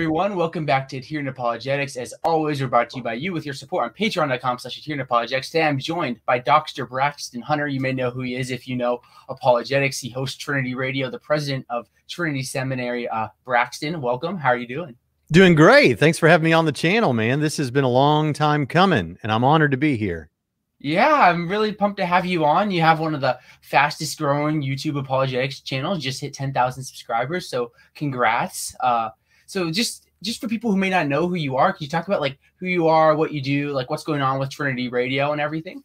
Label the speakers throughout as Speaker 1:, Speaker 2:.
Speaker 1: Everyone, welcome back to Adherent Apologetics. As always, we're brought to you by you with your support on patreon.com slash adherent apologetics. Today I'm joined by Dr. Braxton Hunter. You may know who he is if you know apologetics. He hosts Trinity Radio, the president of Trinity Seminary. Uh, Braxton, welcome. How are you doing?
Speaker 2: Doing great. Thanks for having me on the channel, man. This has been a long time coming, and I'm honored to be here.
Speaker 1: Yeah, I'm really pumped to have you on. You have one of the fastest growing YouTube apologetics channels, just hit 10,000 subscribers. So congrats. Uh, so just just for people who may not know who you are, can you talk about like who you are, what you do, like what's going on with Trinity Radio and everything?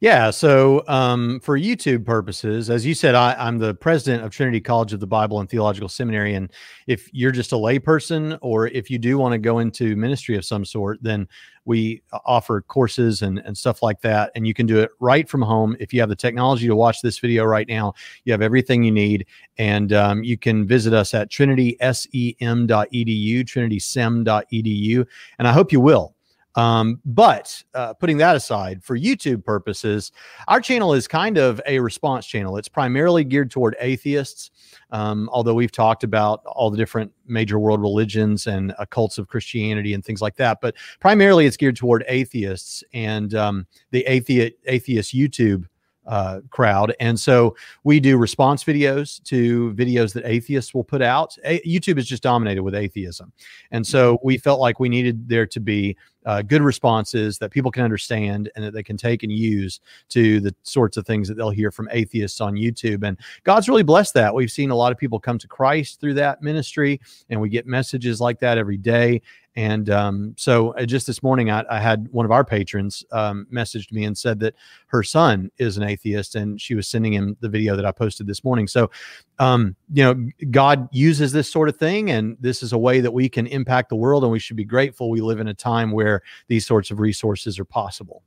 Speaker 2: Yeah. So, um, for YouTube purposes, as you said, I, am the president of Trinity College of the Bible and Theological Seminary. And if you're just a layperson, or if you do want to go into ministry of some sort, then we offer courses and, and stuff like that. And you can do it right from home. If you have the technology to watch this video right now, you have everything you need. And um, you can visit us at trinitysem.edu, trinitysem.edu. And I hope you will. Um, but uh, putting that aside, for YouTube purposes, our channel is kind of a response channel. It's primarily geared toward atheists, um, although we've talked about all the different major world religions and uh, cults of Christianity and things like that. But primarily, it's geared toward atheists and um, the atheist atheist YouTube uh, crowd. And so we do response videos to videos that atheists will put out. A- YouTube is just dominated with atheism. And so we felt like we needed there to be uh, good responses that people can understand and that they can take and use to the sorts of things that they'll hear from atheists on YouTube. And God's really blessed that. We've seen a lot of people come to Christ through that ministry, and we get messages like that every day. And um, so uh, just this morning, I, I, had one of our patrons um, messaged me and said that her son is an atheist, and she was sending him the video that I posted this morning. So, um, you know, God uses this sort of thing, and this is a way that we can impact the world, and we should be grateful we live in a time where these sorts of resources are possible.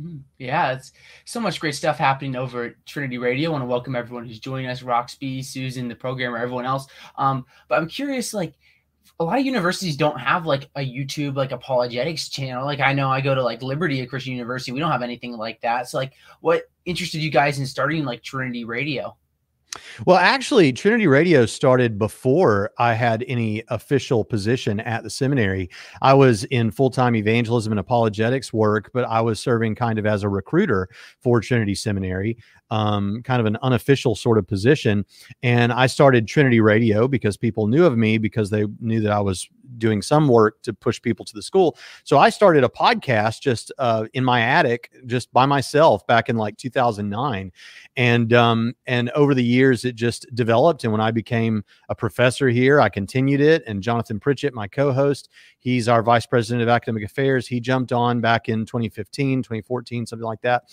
Speaker 1: Hmm. Yeah, it's so much great stuff happening over at Trinity Radio. I want to welcome everyone who's joining us, Roxby, Susan, the programmer, everyone else. Um, but I'm curious, like, a lot of universities don't have like a YouTube like apologetics channel. Like I know I go to like Liberty, a Christian university, we don't have anything like that. So like, what interested you guys in starting like Trinity Radio?
Speaker 2: Well, actually, Trinity Radio started before I had any official position at the seminary. I was in full time evangelism and apologetics work, but I was serving kind of as a recruiter for Trinity Seminary um, kind of an unofficial sort of position. And I started Trinity Radio because people knew of me because they knew that I was doing some work to push people to the school. So I started a podcast just uh, in my attic, just by myself back in like 2009. And um, and over the years, it just developed. And when I became a professor here, I continued it. And Jonathan Pritchett, my co-host, he's our vice president of academic affairs. He jumped on back in 2015, 2014, something like that.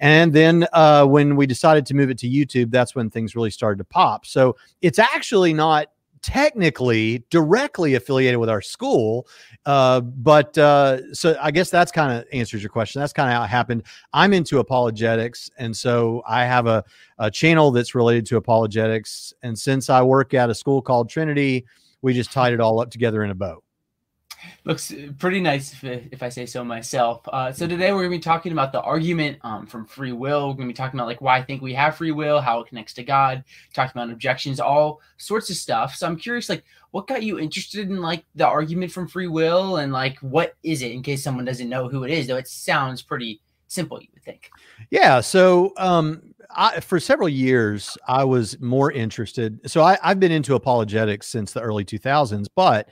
Speaker 2: And then uh, when we decided to move it to YouTube, that's when things really started to pop. So it's actually not technically directly affiliated with our school. Uh, but uh, so I guess that's kind of answers your question. That's kind of how it happened. I'm into apologetics. And so I have a, a channel that's related to apologetics. And since I work at a school called Trinity, we just tied it all up together in a bow
Speaker 1: looks pretty nice if, if I say so myself. Uh, so today we're gonna be talking about the argument um, from free will. We're gonna be talking about like why I think we have free will, how it connects to God, talking about objections, all sorts of stuff. So I'm curious, like, what got you interested in like the argument from free will, and like what is it? In case someone doesn't know who it is, though it sounds pretty simple, you would think.
Speaker 2: Yeah. So um, I, for several years, I was more interested. So I, I've been into apologetics since the early 2000s, but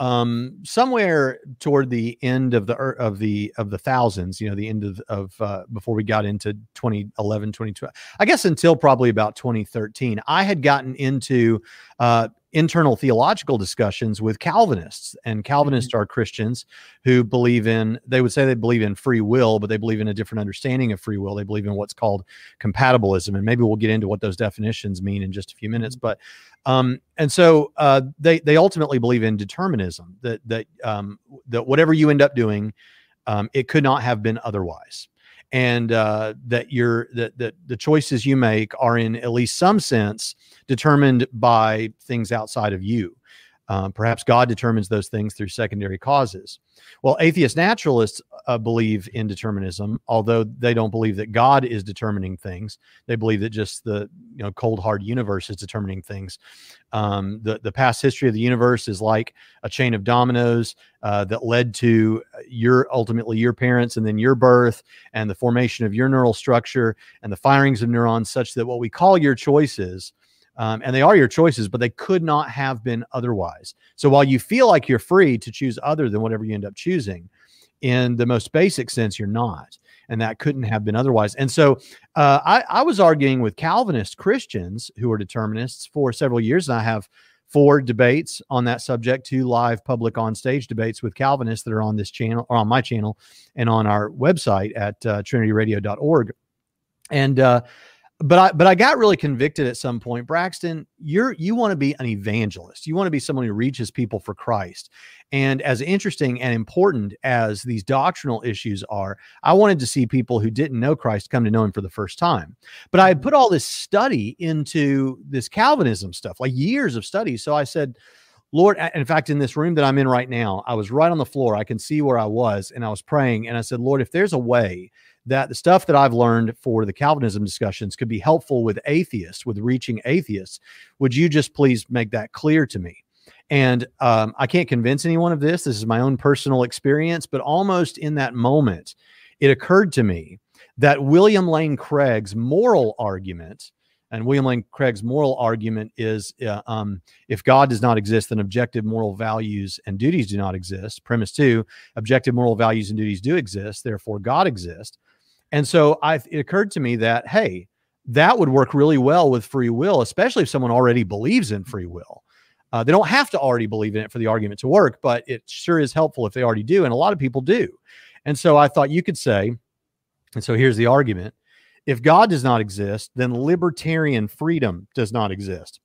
Speaker 2: um, somewhere toward the end of the of the of the thousands, you know, the end of, of uh, before we got into 2011, 2012, I guess until probably about 2013, I had gotten into uh, internal theological discussions with Calvinists. And Calvinists mm-hmm. are Christians who believe in, they would say they believe in free will, but they believe in a different understanding of free will. They believe in what's called compatibilism. And maybe we'll get into what those definitions mean in just a few minutes. Mm-hmm. But, um, and so uh, they, they ultimately believe in determinism that, that, um, that whatever you end up doing, um, it could not have been otherwise and uh, that your that, that the choices you make are in at least some sense determined by things outside of you Um, perhaps God determines those things through secondary causes. Well, atheist naturalists uh, believe in determinism, although they don't believe that God is determining things. They believe that just the you know cold hard universe is determining things. Um, the the past history of the universe is like a chain of dominoes uh, that led to your ultimately your parents and then your birth and the formation of your neural structure and the firings of neurons, such that what we call your choices um, and they are your choices, but they could not have been otherwise. So while you feel like you're free to choose other than whatever you end up choosing, in the most basic sense, you're not. And that couldn't have been otherwise. And so uh, I, I was arguing with Calvinist Christians who are determinists for several years. And I have four debates on that subject, two live public on stage debates with Calvinists that are on this channel or on my channel and on our website at uh, trinityradio.org. And uh, but I but I got really convicted at some point. Braxton, you're you want to be an evangelist. You want to be someone who reaches people for Christ. And as interesting and important as these doctrinal issues are, I wanted to see people who didn't know Christ come to know him for the first time. But I had mm-hmm. put all this study into this Calvinism stuff, like years of study. So I said, Lord, in fact, in this room that I'm in right now, I was right on the floor. I can see where I was, and I was praying, and I said, Lord, if there's a way that the stuff that I've learned for the Calvinism discussions could be helpful with atheists, with reaching atheists. Would you just please make that clear to me? And um, I can't convince anyone of this. This is my own personal experience, but almost in that moment, it occurred to me that William Lane Craig's moral argument, and William Lane Craig's moral argument is uh, um, if God does not exist, then objective moral values and duties do not exist. Premise two, objective moral values and duties do exist, therefore God exists. And so I, it occurred to me that, hey, that would work really well with free will, especially if someone already believes in free will. Uh, they don't have to already believe in it for the argument to work, but it sure is helpful if they already do. And a lot of people do. And so I thought you could say, and so here's the argument if God does not exist, then libertarian freedom does not exist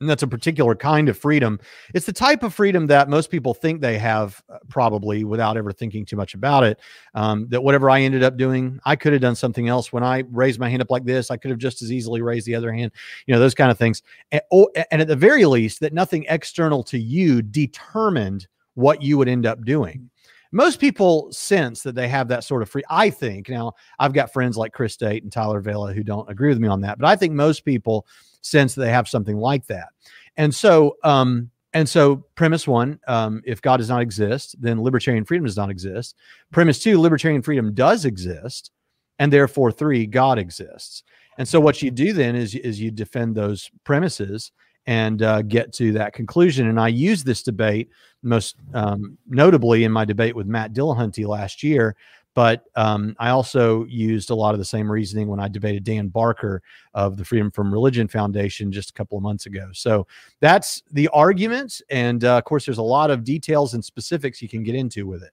Speaker 2: and that's a particular kind of freedom. It's the type of freedom that most people think they have, uh, probably without ever thinking too much about it. Um, that whatever I ended up doing, I could have done something else. When I raised my hand up like this, I could have just as easily raised the other hand. You know, those kind of things. And, and at the very least, that nothing external to you determined what you would end up doing most people sense that they have that sort of free. I think now I've got friends like Chris Date and Tyler Vela who don't agree with me on that, but I think most people sense they have something like that. And so, um, and so premise one, um, if God does not exist, then libertarian freedom does not exist. Premise two, libertarian freedom does exist, and therefore three, God exists. And so what you do then is is you defend those premises and uh, get to that conclusion. And I use this debate most um, notably in my debate with Matt Dillahunty last year. But um, I also used a lot of the same reasoning when I debated Dan Barker of the Freedom from Religion Foundation just a couple of months ago. So that's the arguments. And uh, of course, there's a lot of details and specifics you can get into with it.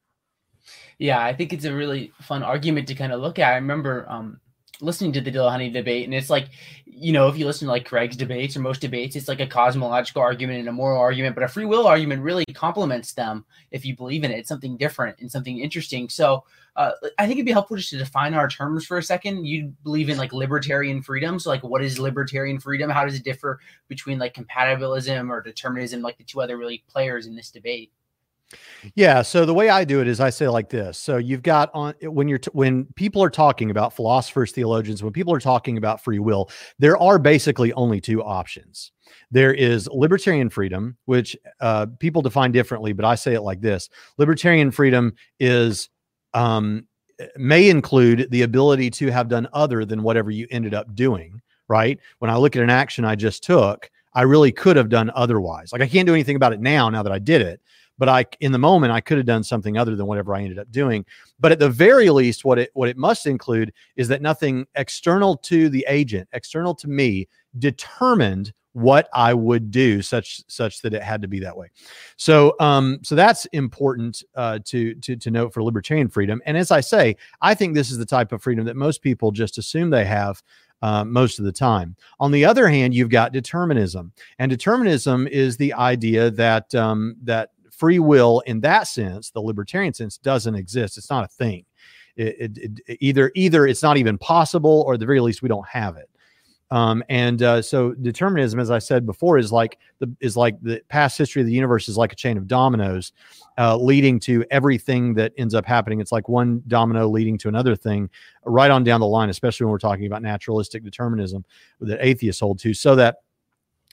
Speaker 1: Yeah, I think it's a really fun argument to kind of look at. I remember um, listening to the Dillahunty debate, and it's like, you know, if you listen to like Craig's debates or most debates, it's like a cosmological argument and a moral argument, but a free will argument really complements them if you believe in it. It's something different and something interesting. So uh, I think it'd be helpful just to define our terms for a second. You believe in like libertarian freedom. So like, what is libertarian freedom? How does it differ between like compatibilism or determinism, like the two other really players in this debate?
Speaker 2: Yeah. So the way I do it is I say like this. So you've got on when you're t- when people are talking about philosophers, theologians, when people are talking about free will, there are basically only two options. There is libertarian freedom, which uh, people define differently, but I say it like this: libertarian freedom is um, may include the ability to have done other than whatever you ended up doing. Right? When I look at an action I just took, I really could have done otherwise. Like I can't do anything about it now. Now that I did it but I in the moment I could have done something other than whatever I ended up doing. But at the very least, what it what it must include is that nothing external to the agent, external to me, determined what I would do, such such that it had to be that way. So, um, so that's important uh, to to to note for libertarian freedom. And as I say, I think this is the type of freedom that most people just assume they have. Uh, most of the time. On the other hand, you've got determinism, and determinism is the idea that um, that free will in that sense, the libertarian sense, doesn't exist. It's not a thing. It, it, it, either either it's not even possible, or at the very least, we don't have it. Um, and uh, so determinism, as I said before, is like the is like the past history of the universe is like a chain of dominoes, uh, leading to everything that ends up happening. It's like one domino leading to another thing, right on down the line. Especially when we're talking about naturalistic determinism that atheists hold to, so that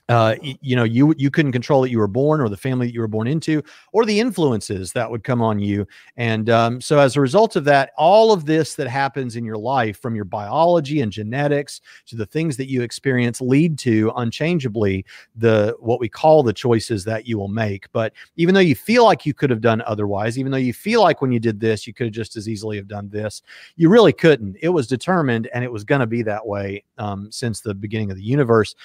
Speaker 2: uh, you know, you you couldn't control that you were born, or the family that you were born into, or the influences that would come on you. And um, so, as a result of that, all of this that happens in your life, from your biology and genetics to the things that you experience, lead to unchangeably the what we call the choices that you will make. But even though you feel like you could have done otherwise, even though you feel like when you did this, you could have just as easily have done this, you really couldn't. It was determined, and it was going to be that way um, since the beginning of the universe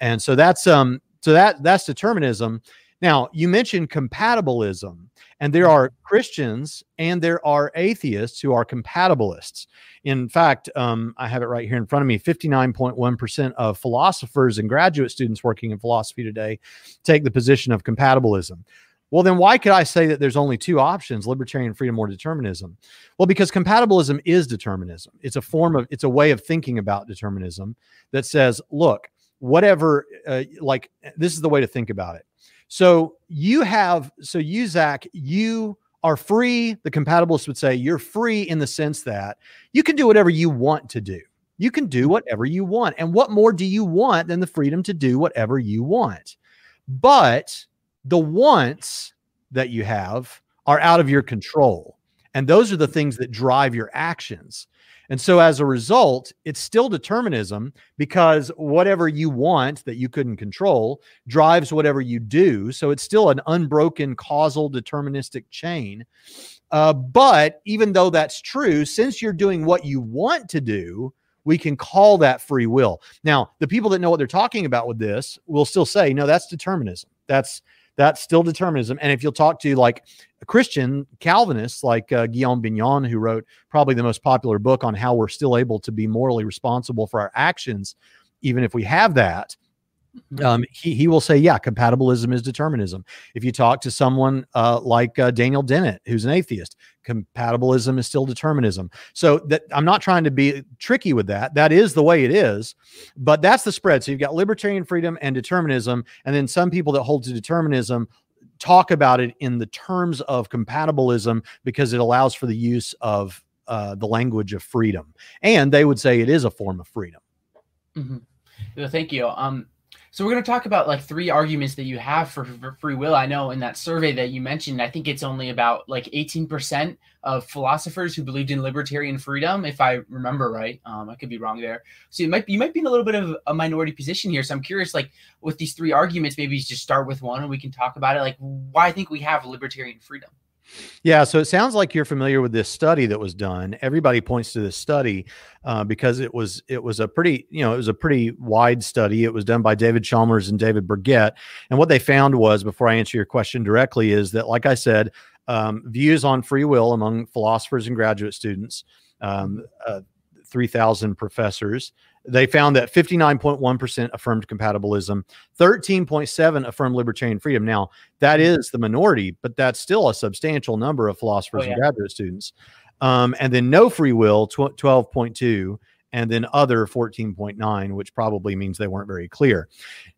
Speaker 2: and so that's um so that that's determinism now you mentioned compatibilism and there are christians and there are atheists who are compatibilists in fact um, i have it right here in front of me 59.1% of philosophers and graduate students working in philosophy today take the position of compatibilism well, then why could I say that there's only two options, libertarian freedom or determinism? Well, because compatibilism is determinism. It's a form of, it's a way of thinking about determinism that says, look, whatever uh, like this is the way to think about it. So you have so you zach you are free the compatibilists would say you're free in the sense that you can do whatever you want to do. You can do whatever you want. And what more do you want than the freedom to do whatever you want? But the wants that you have are out of your control. And those are the things that drive your actions and so as a result, it's still determinism because whatever you want that you couldn't control drives whatever you do. So it's still an unbroken causal deterministic chain. Uh, but even though that's true, since you're doing what you want to do, we can call that free will. Now, the people that know what they're talking about with this will still say, no, that's determinism. That's that's still determinism. And if you'll talk to like a Christian Calvinists like uh, Guillaume Bignon, who wrote probably the most popular book on how we're still able to be morally responsible for our actions, even if we have that. Um, he, he will say, yeah, compatibilism is determinism. If you talk to someone uh, like uh, Daniel Dennett, who's an atheist, compatibilism is still determinism. So that I'm not trying to be tricky with that. That is the way it is, but that's the spread. So you've got libertarian freedom and determinism, and then some people that hold to determinism talk about it in the terms of compatibilism because it allows for the use of uh, the language of freedom, and they would say it is a form of freedom.
Speaker 1: Mm-hmm. thank you. Um, so we're going to talk about like three arguments that you have for, for, free will. I know in that survey that you mentioned, I think it's only about like 18% of philosophers who believed in libertarian freedom, if I remember right. Um, I could be wrong there. So you might be, you might be in a little bit of a minority position here. So I'm curious, like with these three arguments, maybe just start with one and we can talk about it. Like why I think we have libertarian freedom.
Speaker 2: Yeah, so it sounds like you're familiar with this study that was done. Everybody points to this study uh, because it was it was a pretty you know it was a pretty wide study. It was done by David Chalmers and David Bourget, and what they found was, before I answer your question directly, is that like I said, um, views on free will among philosophers and graduate students, um, uh, three thousand professors, they found that 59.1% affirmed compatibilism, 13.7 affirmed libertarian freedom. Now, that mm-hmm. the minority, but that's still a substantial number of philosophers oh, yeah. and graduate students. Um, and then no free will, 12.2, and then other 14.9, which probably means they weren't very clear.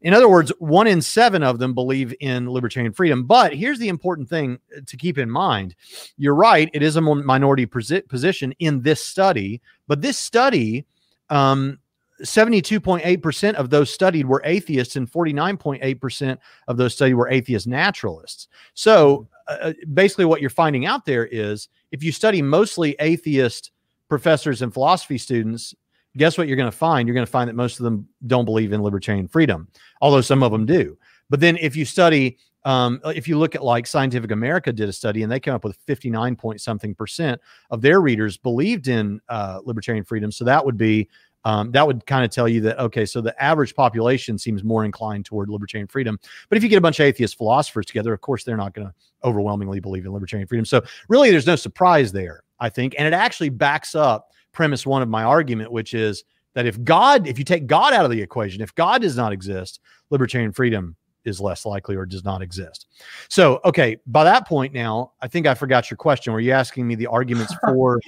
Speaker 2: In other words, one in seven of them believe in libertarian freedom. But here's the important thing to keep in mind you're right, it is a minority position in this study, but this study um, 72.8% of those studied were atheists and 49.8% of those studied were atheist naturalists. So uh, uh, basically, what you're finding out there is if you study mostly atheist professors and philosophy students, guess what you're going to find? You're going to find that most of them don't believe in libertarian freedom, although some of them do. But then if you study, um, if you look at like Scientific America did a study and they came up with 59 point something percent of their readers believed in uh, libertarian freedom. So that would be um, that would kind of tell you that okay, so the average population seems more inclined toward libertarian freedom. But if you get a bunch of atheist philosophers together, of course they're not going to overwhelmingly believe in libertarian freedom. So really, there's no surprise there, I think, and it actually backs up premise one of my argument, which is that if God, if you take God out of the equation, if God does not exist, libertarian freedom is less likely or does not exist. So, okay, by that point now, I think I forgot your question. Were you asking me the arguments for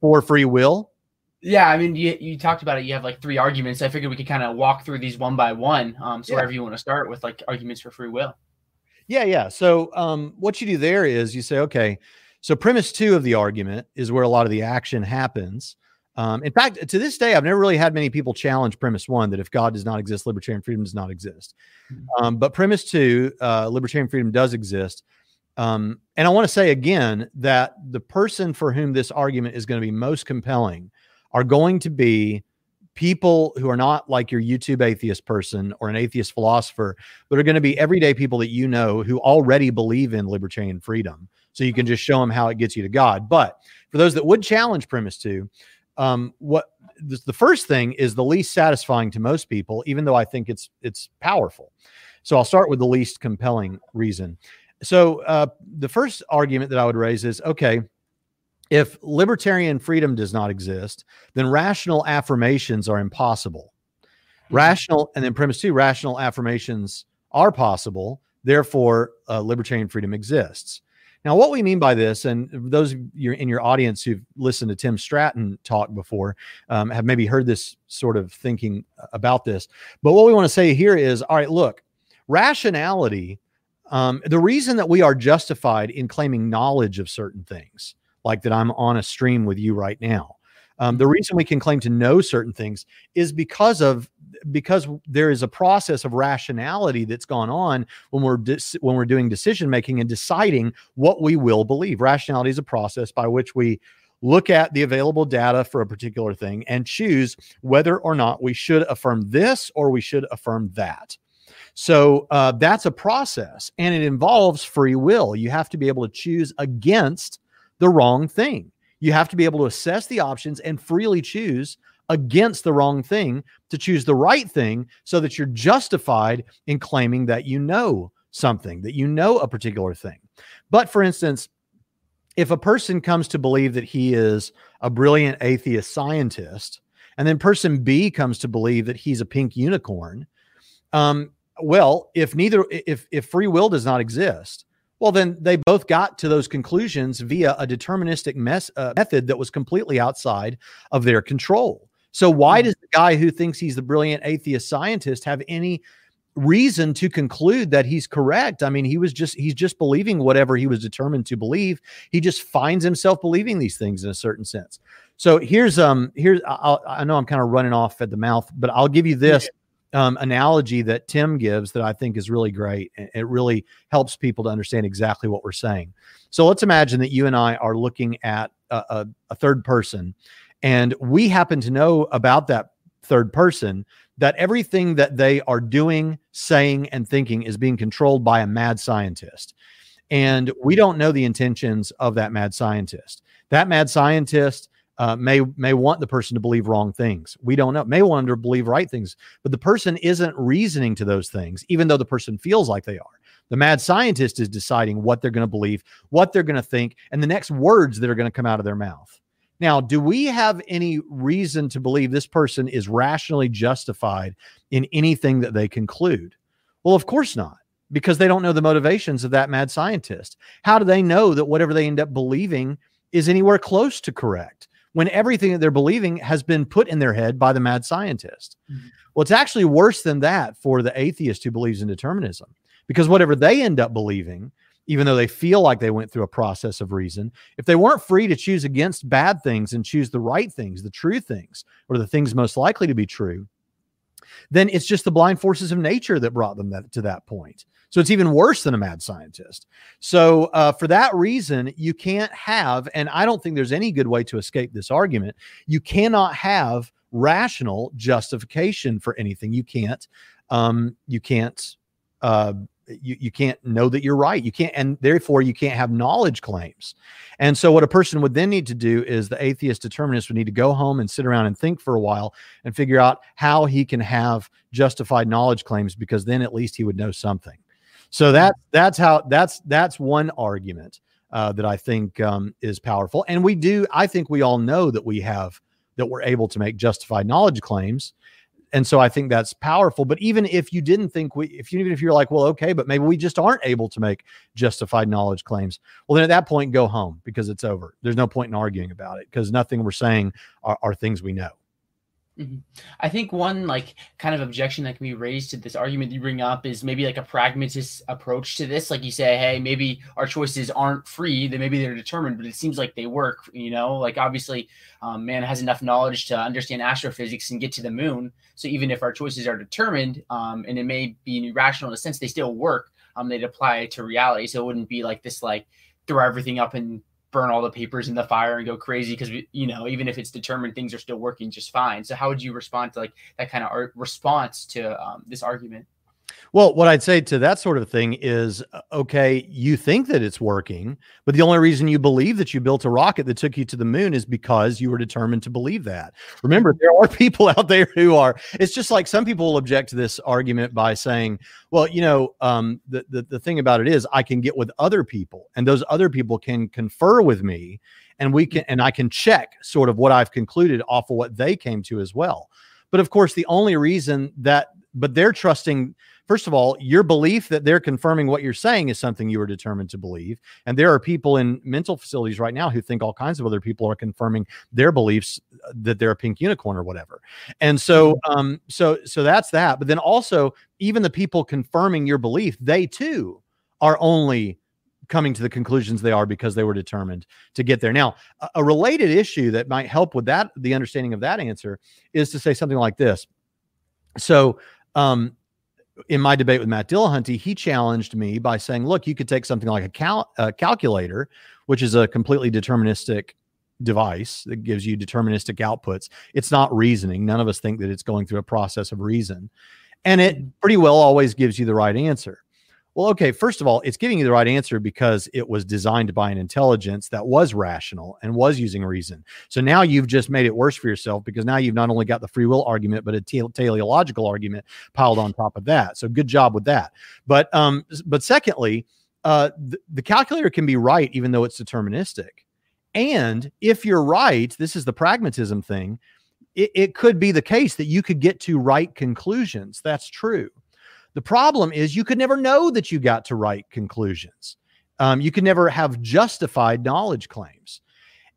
Speaker 2: for free will?
Speaker 1: Yeah, I mean, you, you talked about it. You have like three arguments. I figured we could kind of walk through these one by one. Um, so
Speaker 2: Yeah.
Speaker 1: wherever you want to start with, like arguments for free will.
Speaker 2: Yeah, yeah. So um, what you do there is you say, okay, so premise two of the argument is where a lot of the action happens. Um, in fact, to this day, I've never really had many people challenge premise one that if God does not exist, libertarian freedom does not exist.
Speaker 1: Mhm.
Speaker 2: Um, but premise two, uh, libertarian freedom does exist. Um, and I want to say again that the person for whom this argument is going to be most compelling are going to be people who are not like your YouTube atheist person or an atheist philosopher, but are going to be everyday people that you know who already believe in libertarian freedom. So you can just show them how it gets you to God. But for those that would challenge premise two, um, what the, first thing is the least satisfying to most people, even though I think it's it's powerful. So I'll start with the least compelling reason. So uh, the first argument that I would raise is okay, if libertarian freedom does not exist, then rational affirmations are impossible. Rational, and then premise two, rational affirmations are possible. Therefore, uh, libertarian freedom exists. Now, what we mean by this, and those of you in your audience who've listened to Tim Stratton talk before um, have maybe heard this sort of thinking about this. But what we want to say here is all right, look, rationality, um, the reason that we are justified in claiming knowledge of certain things, like that I'm on a stream with you right now. Um, the reason we can claim to know certain things is because of because there is a process of rationality that's gone on when we're when we're doing decision making and deciding what we will believe. Rationality is a process by which we look at the available data for a particular thing and choose whether or not we should affirm this or we should affirm that. So uh, that's a process, and it involves free will. You have to be able to choose against the wrong thing. You have to be able to assess the options and freely choose against the wrong thing to choose the right thing so that you're justified in claiming that you know something, that you know a particular thing. But for instance, if a person comes to believe that he is a brilliant atheist scientist, and then person B comes to believe that he's a pink unicorn, um, well, if neither, if if free will does not exist, well, then they both got to those conclusions via a deterministic uh, method that was completely outside of their control. So, why does the guy who thinks he's the brilliant atheist scientist have any reason to conclude that he's correct? I mean, he was just he's just believing whatever he was determined to believe. He just finds himself believing these things in a certain sense. So here's um here's I'll, I know I'm kind of running off at the mouth, but I'll give you this um, analogy that Tim gives that I think is really great. It really helps people to understand exactly what we're saying. So let's imagine that you and I are looking at a, a, a third person, and we happen to know about that third person that everything that they are doing, saying, and thinking is being controlled by a mad scientist. And we don't know the intentions of that mad scientist. That mad scientist uh, may may want the person to believe wrong things. We don't know. May want them to believe right things, but the person isn't reasoning to those things, even though the person feels like they are. The mad scientist is deciding what they're going to believe, what they're going to think, and the next words that are going to come out of their mouth. Now, do we have any reason to believe this person is rationally justified in anything that they conclude? Well, of course not, because they don't know the motivations of that mad scientist. How do they know that whatever they end up believing is anywhere close to correct? When everything that they're believing has been put in their head by the mad scientist.
Speaker 1: Mhm.
Speaker 2: Well, it's actually worse than that for the atheist who believes in determinism, because whatever they end up believing, even though they feel like they went through a process of reason, if they weren't free to choose against bad things and choose the right things, the true things, or the things most likely to be true, then it's just the blind forces of nature that brought them that, to that point. So it's even worse than a mad scientist. So uh, for that reason, you can't have, and I don't think there's any good way to escape this argument. You cannot have rational justification for anything. You can't. Um, you can't. Uh, you, you can't know that you're right. You can't, and therefore you can't have knowledge claims. And so, what a person would then need to do is the atheist determinist would need to go home and sit around and think for a while and figure out how he can have justified knowledge claims because then at least he would know something. So that that's how that's that's one argument uh, that I think um, is powerful, and we do. I think we all know that we have that we're able to make justified knowledge claims. And so I think that's powerful. But even if you didn't think we, if you even if you're like, well, okay, but maybe we just aren't able to make justified knowledge claims. Well, then at that point, go home because it's over. There's no point in arguing about it because nothing we're saying are, are things we know.
Speaker 1: Mm-hmm. I think one like kind of objection that can be raised to this argument you bring up is maybe like a pragmatist approach to this. Like you say, hey, maybe our choices aren't free; that maybe they're determined, but it seems like they work. You know, like obviously, um, man has enough knowledge to understand astrophysics and get to the moon. So even if our choices are determined, um, and it may be irrational in a sense, they still work. Um, they'd apply to reality, so it wouldn't be like this like throw everything up and burn all the papers in the fire and go crazy because you know even if it's determined things are still working just fine. So how would you respond to like that kind of response to um, this argument
Speaker 2: well, what I'd say to that sort of thing is uh, okay, you think that it's working, but the only reason you believe that you built a rocket that took you to the moon is because you were determined to believe that. Remember, there are people out there who are, it's just like some people will object to this argument by saying, well, you know, um, the, the, the thing about it is I can get with other people and those other people can confer with me and we can, and I can check sort of what I've concluded off of what they came to as well. But of course, the only reason that, but they're trusting, first of all, your belief that they're confirming what you're saying is something you are determined to believe. And there are people in mental facilities right now who think all kinds of other people are confirming their beliefs uh, that they're a pink unicorn or whatever. And so, mm-hmm. um, so, so that's that. But then also, even the people confirming your belief, they too are only coming to the conclusions they are because they were determined to get there. Now, a, a related issue that might help with that, the understanding of that answer, is to say something like this. So, um, in my debate with Matt Dillahunty, he challenged me by saying, look, you could take something like a, cal- a calculator, which is a completely deterministic device that gives you deterministic outputs. It's not reasoning. None of us think that it's going through a process of reason. And it mm. pretty well always gives you the right answer. Well, okay, first of all, it's giving you the right answer because it was designed by an intelligence that was rational and was using reason. So now you've just made it worse for yourself because now you've not only got the free will argument, but a teleological argument piled on top of that. So good job with that. But um, but secondly, uh, the, the calculator can be right even though it's deterministic. And if you're right, this is the pragmatism thing. It, it could be the case that you could get to right conclusions. That's true. The problem is you could never know that you got to right conclusions. Um, you could never have justified knowledge claims.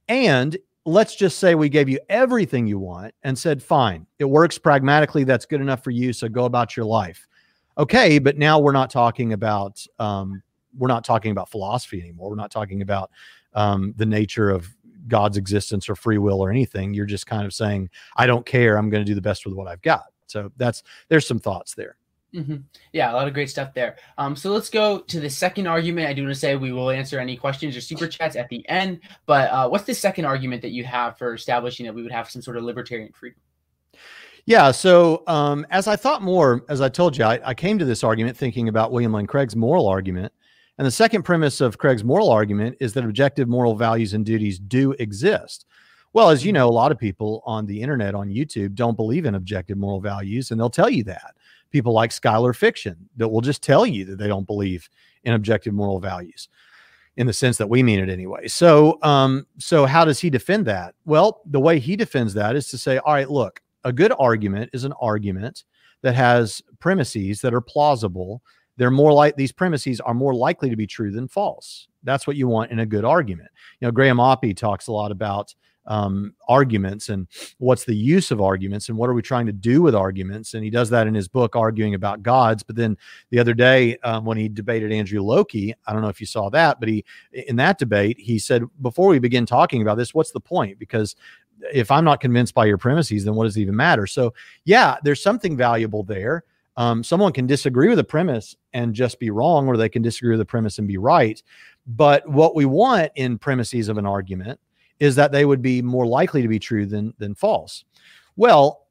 Speaker 2: And let's just say we gave you everything you want and said, fine, it works pragmatically. That's good enough for you. So go about your life. Okay, but now we're not talking about um, we're not talking about philosophy anymore. We're not talking about um, the nature of God's existence or free will or anything. You're just kind of saying, I don't care. I'm going to do the best with what I've got. So that's there's some thoughts there.
Speaker 1: Mm-hmm. Yeah, a lot of great stuff there. Um, so let's go to the second argument. I do want to say we will answer any questions or super chats at the end. But uh, what's the second argument that you have for establishing that we would have some sort of libertarian freedom?
Speaker 2: Yeah. So um, as I thought more, as I told you, I, I came to this argument thinking about William Lane Craig's moral argument. And the second premise of Craig's moral argument is that objective moral values and duties do exist. Well, as you know, a lot of people on the internet, on YouTube, don't believe in objective moral values, and they'll tell you that people like Skylar Fiction that will just tell you that they don't believe in objective moral values in the sense that we mean it anyway. So, um, so how does he defend that? Well, the way he defends that is to say, all right, look, a good argument is an argument that has premises that are plausible. They're more like these premises are more likely to be true than false. That's what you want in a good argument. You know, Graham Oppy talks a lot about um, arguments and what's the use of arguments and what are we trying to do with arguments. And he does that in his book, Arguing About Gods. But then the other day, um, when he debated Andrew Loke, I don't know if you saw that, but he, in that debate, he said, before we begin talking about this, what's the point? Because if I'm not convinced by your premises, then what does it even matter? So, yeah, there's something valuable there. Um, someone can disagree with the premise and just be wrong, or they can disagree with the premise and be right. But what we want in premises of an argument is that they would be more likely to be true than than false. Well,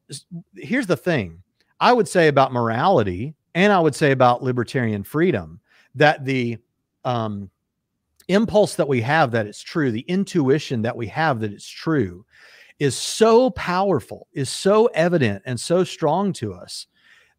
Speaker 2: here's the thing. I would say about morality and I would say about libertarian freedom that the um, impulse that we have that it's true, the intuition that we have that it's true is so powerful, is so evident and so strong to us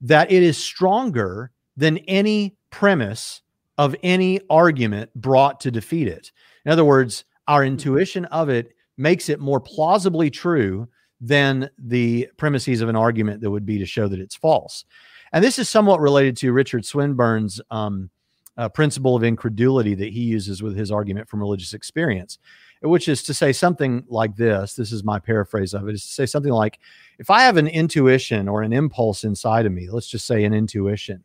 Speaker 2: that it is stronger than any premise of any argument brought to defeat it. In other words, our mm-hmm. intuition of it makes it more plausibly true than the premises of an argument that would be to show that it's false. And this is somewhat related to Richard Swinburne's um, uh, principle of incredulity that he uses with his argument from religious experience, which is to say something like this. This is my paraphrase of it: is to say something like, if I have an intuition or an impulse inside of me, let's just say an intuition,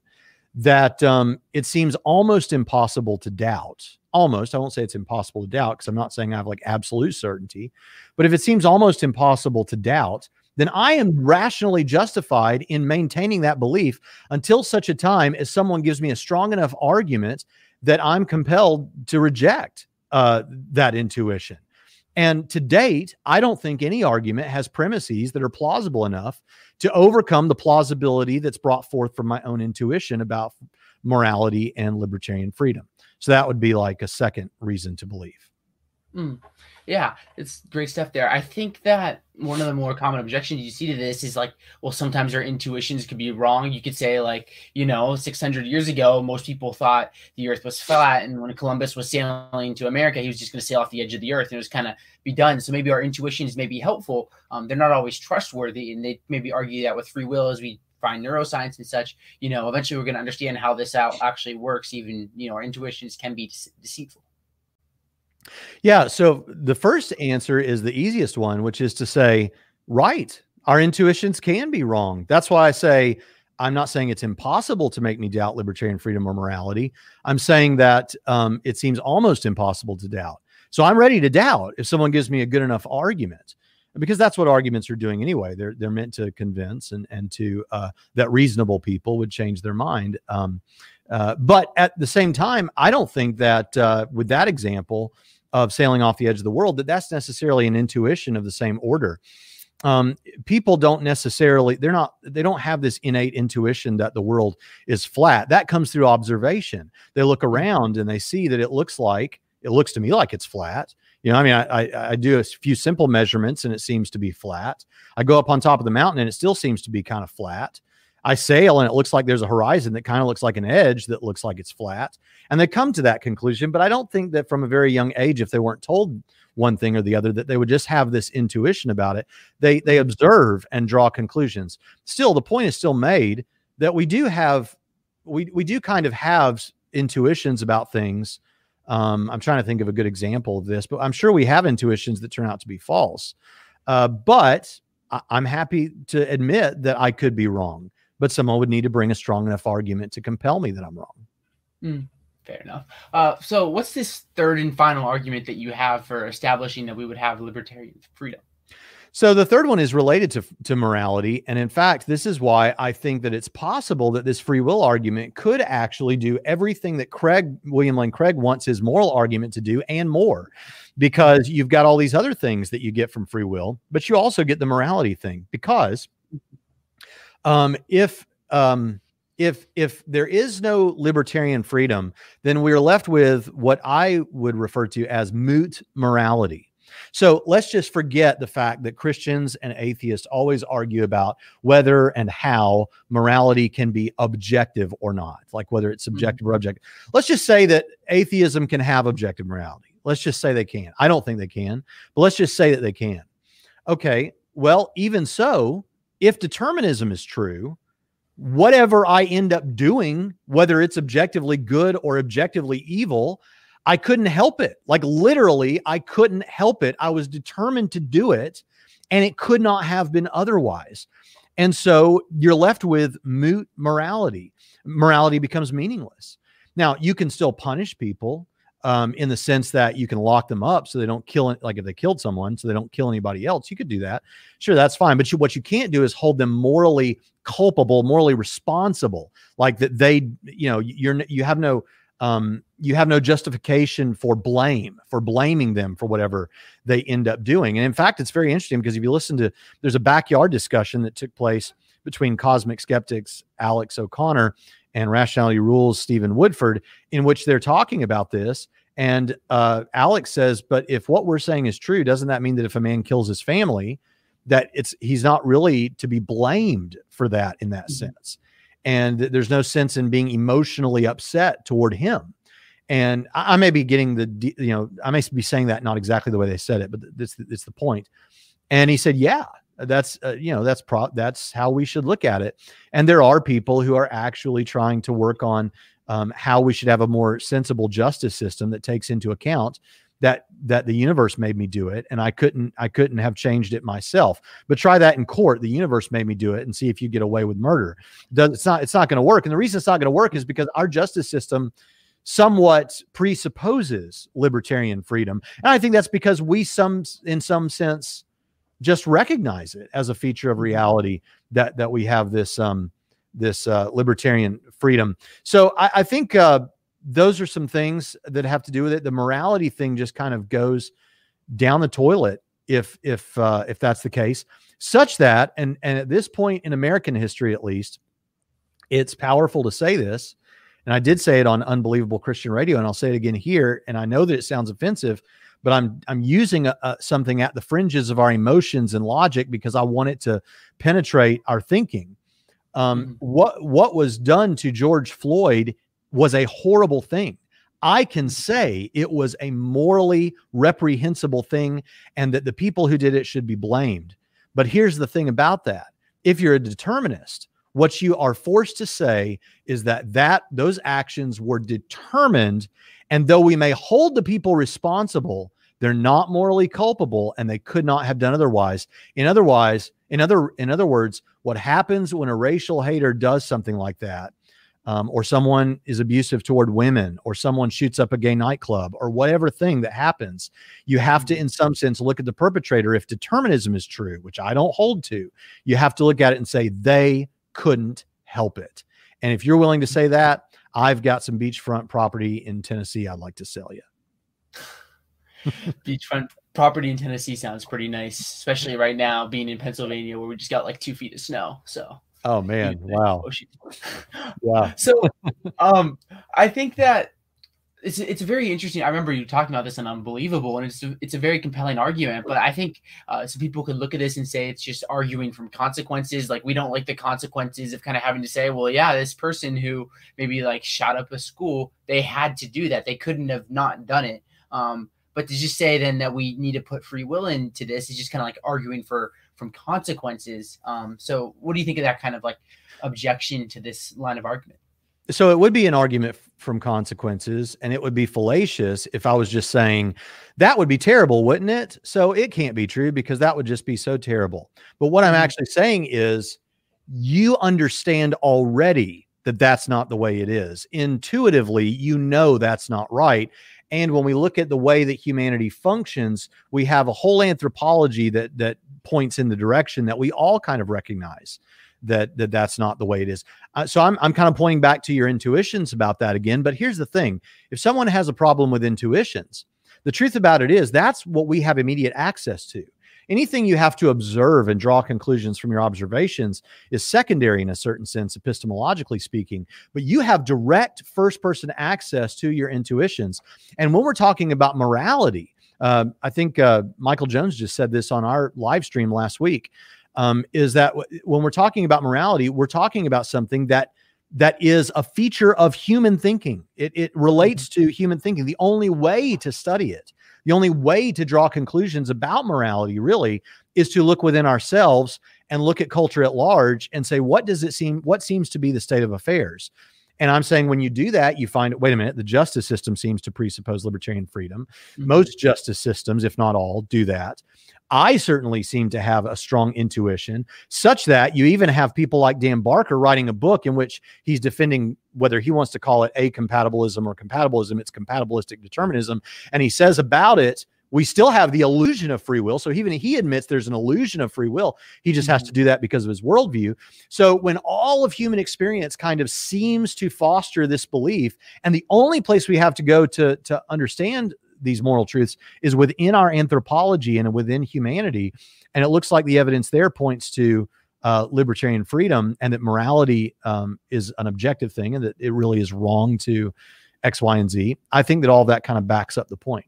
Speaker 2: that um, it seems almost impossible to doubt. Almost, I won't say it's impossible to doubt because I'm not saying I have like absolute certainty, but if it seems almost impossible to doubt, then I am rationally justified in maintaining that belief until such a time as someone gives me a strong enough argument that I'm compelled to reject uh, that intuition. And to date, I don't think any argument has premises that are plausible enough to overcome the plausibility that's brought forth from my own intuition about morality and libertarian freedom. So that would be like a second reason to believe.
Speaker 1: Mm. Yeah, it's great stuff there. I think that one of the more common objections you see to this is like, well, sometimes our intuitions could be wrong. You could say, like, you know, 600 years ago, most people thought the earth was flat. And when Columbus was sailing to America, he was just going to sail off the edge of the earth and it was kind of be done. So maybe our intuitions may be helpful. Um, they're not always trustworthy. And they maybe argue that with free will as we find neuroscience and such, you know, eventually we're going to understand how this out actually works. Even, you know, our intuitions can be deceitful.
Speaker 2: Yeah. So the first answer is the easiest one, which is to say, right, our intuitions can be wrong. That's why I say, I'm not saying it's impossible to make me doubt libertarian freedom or morality. I'm saying that um, it seems almost impossible to doubt. So I'm ready to doubt if someone gives me a good enough argument, because that's what arguments are doing anyway. They're they're meant to convince and and to uh, that reasonable people would change their mind. Um, uh, but at the same time, I don't think that uh, with that example of sailing off the edge of the world, that that's necessarily an intuition of the same order. Um, people don't necessarily, they're not, they don't have this innate intuition that the world is flat. That comes through observation. They look around and they see that it looks like, it looks to me like it's flat. You know, I mean, I, I, I do a few simple measurements and it seems to be flat. I go up on top of the mountain and it still seems to be kind of flat. I sail and it looks like there's a horizon that kind of looks like an edge that looks like it's flat. And they come to that conclusion. But I don't think that from a very young age, if they weren't told one thing or the other, that they would just have this intuition about it. They they mm-hmm. observe and draw conclusions. Still, the point is still made that we do have we we do kind of have intuitions about things. Um, I'm trying to think of a good example of this, but I'm sure we have intuitions that turn out to be false. Uh, but I, I'm happy to admit that I could be wrong but someone would need to bring a strong enough argument to compel me that I'm wrong.
Speaker 1: Mm, fair enough. Uh, so, what's this third and final argument that you have for establishing that we would have libertarian freedom?
Speaker 2: So the third one is related to, to morality. And in fact, this is why I think that it's possible that this free will argument could actually do everything that Craig, William Lane Craig wants his moral argument to do and more, because you've got all these other things that you get from free will, but you also get the morality thing because um, if um, if if there is no libertarian freedom, then we're left with what I would refer to as moot morality. So let's just forget the fact that Christians and atheists always argue about whether and how morality can be objective or not, like whether it's subjective mm-hmm. or objective. Let's just say that atheism can have objective morality. Let's just say they can. I don't think they can, but let's just say that they can. Okay. Well, even so, if determinism is true, whatever I end up doing, whether it's objectively good or objectively evil, I couldn't help it. Like literally, I couldn't help it. I was determined to do it, and it could not have been otherwise. And so you're left with moot morality. Morality becomes meaningless. Now, you can still punish people um, in the sense that you can lock them up so they don't kill. Like if they killed someone, so they don't kill anybody else, you could do that. Sure, that's fine. But you, what you can't do is hold them morally culpable, morally responsible, like that they, you know, you're you have no um, you have no justification for blame for blaming them for whatever they end up doing. And in fact, it's very interesting because if you listen to there's a backyard discussion that took place between CosmicSkeptic's Alex O'Connor and Rationality Rules Stephen Woodford, in which they're talking about this. And uh, Alex says, but if what we're saying is true, doesn't that mean that if a man kills his family, that it's he's not really to be blamed for that in that mm-hmm. sense, and there's no sense in being emotionally upset toward him. And I, may be getting the you know I may be saying that not exactly the way they said it, but it's it's the point. And he said, yeah, That's uh, you know that's pro that's how we should look at it. And there are people who are actually trying to work on um, how we should have a more sensible justice system that takes into account that that the universe made me do it and i couldn't i couldn't have changed it myself. But try that in court. The universe made me do it and see if you get away with murder. It's not it's not going to work. And the reason it's not going to work is because our justice system somewhat presupposes libertarian freedom. And i think that's because we some in some sense just recognize it as a feature of mm-hmm. reality that that we have this um this uh, libertarian freedom. So i, I think uh those are some things that have to do with it. The morality thing just kind of goes down the toilet if if uh, if that's the case, such that and and at this point in American history, at least, it's powerful to say this. And I did say it on Unbelievable Christian Radio, and I'll say it again here. And I know that it sounds offensive, but I'm I'm using a, a, something at the fringes of our emotions and logic because I want it to penetrate our thinking. Um, mm-hmm. What what was done to George Floyd was a horrible thing. I can mm. say it was a morally reprehensible thing and that the people who did it should be blamed. But here's the thing about that. If you're a determinist, what you are forced to say is that that those actions were determined and though we may hold the people responsible, they're not morally culpable and they could not have done otherwise. In otherwise, in other in other words, what happens when a racial hater does something like that um, or someone is abusive toward women, or someone shoots up a gay nightclub, or whatever thing that happens, you have to, mm-hmm. in some sense, look at the perpetrator. If determinism is true, which I don't hold to, you have to look at it and say they couldn't help it. And if you're willing to say that, I've got some beachfront property in Tennessee I'd like to sell you.
Speaker 1: beachfront property in Tennessee sounds pretty nice, especially right now being in Pennsylvania where we just got like two feet of snow. So
Speaker 2: Oh man, wow.
Speaker 1: yeah. So um I think that it's it's very interesting. I remember you talking about this and unbelievable, and it's a, it's a very compelling argument. But I think uh, some people could look at this and say it's just arguing from consequences. Like we don't like the consequences of kind of having to say, well, yeah, this person who maybe like shot up a school, they had to do that. They couldn't have not done it. Um, but to just say then that we need to put free will into this is just kind of like arguing for from consequences. Um, so what do you think of that kind of like objection to this line of argument?
Speaker 2: So it would be an argument from consequences, and it would be fallacious if I was just saying that would be terrible, wouldn't it? So it can't be true because that would just be so terrible. But what I'm mm-hmm. actually saying is you understand already that that's not the way it is. Intuitively, you know that's not right. And when we look at the way that humanity functions, we have a whole anthropology that that points in the direction that we all kind of recognize that that that's not the way it is. Uh, so I'm I'm kind of pointing back to your intuitions about that again. But here's the thing: if someone has a problem with intuitions, the truth about it is that's what we have immediate access to. Anything you have to observe and draw conclusions from your observations is secondary in a certain sense, epistemologically speaking. But you have direct first person access to your intuitions. And when we're talking about morality, uh, I think uh, Michael Jones just said this on our live stream last week. Um, is that w- when we're talking about morality, we're talking about something that that is a feature of human thinking. It, it relates mm-hmm. to human thinking. The only way to study it, the only way to draw conclusions about morality, really, is to look within ourselves and look at culture at large and say, what does it seem? What seems to be the state of affairs? And I'm saying when you do that, you find, wait a minute, the justice system seems to presuppose libertarian freedom. Mm-hmm. Most justice systems, if not all, do that. I certainly seem to have a strong intuition, such that you even have people like Dan Barker writing a book in which he's defending whether he wants to call it a compatibilism or compatibilism, it's compatibilistic determinism. And he says about it, we still have the illusion of free will. So even he admits there's an illusion of free will. He just has to mm-hmm. do that because of his worldview. So when all of human experience kind of seems to foster this belief, and the only place we have to go to to understand these moral truths is within our anthropology and within humanity, and it looks like the evidence there points to uh, libertarian freedom and that morality um, is an objective thing and that it really is wrong to X, Y, and Z. I think that all that kind of backs up the point.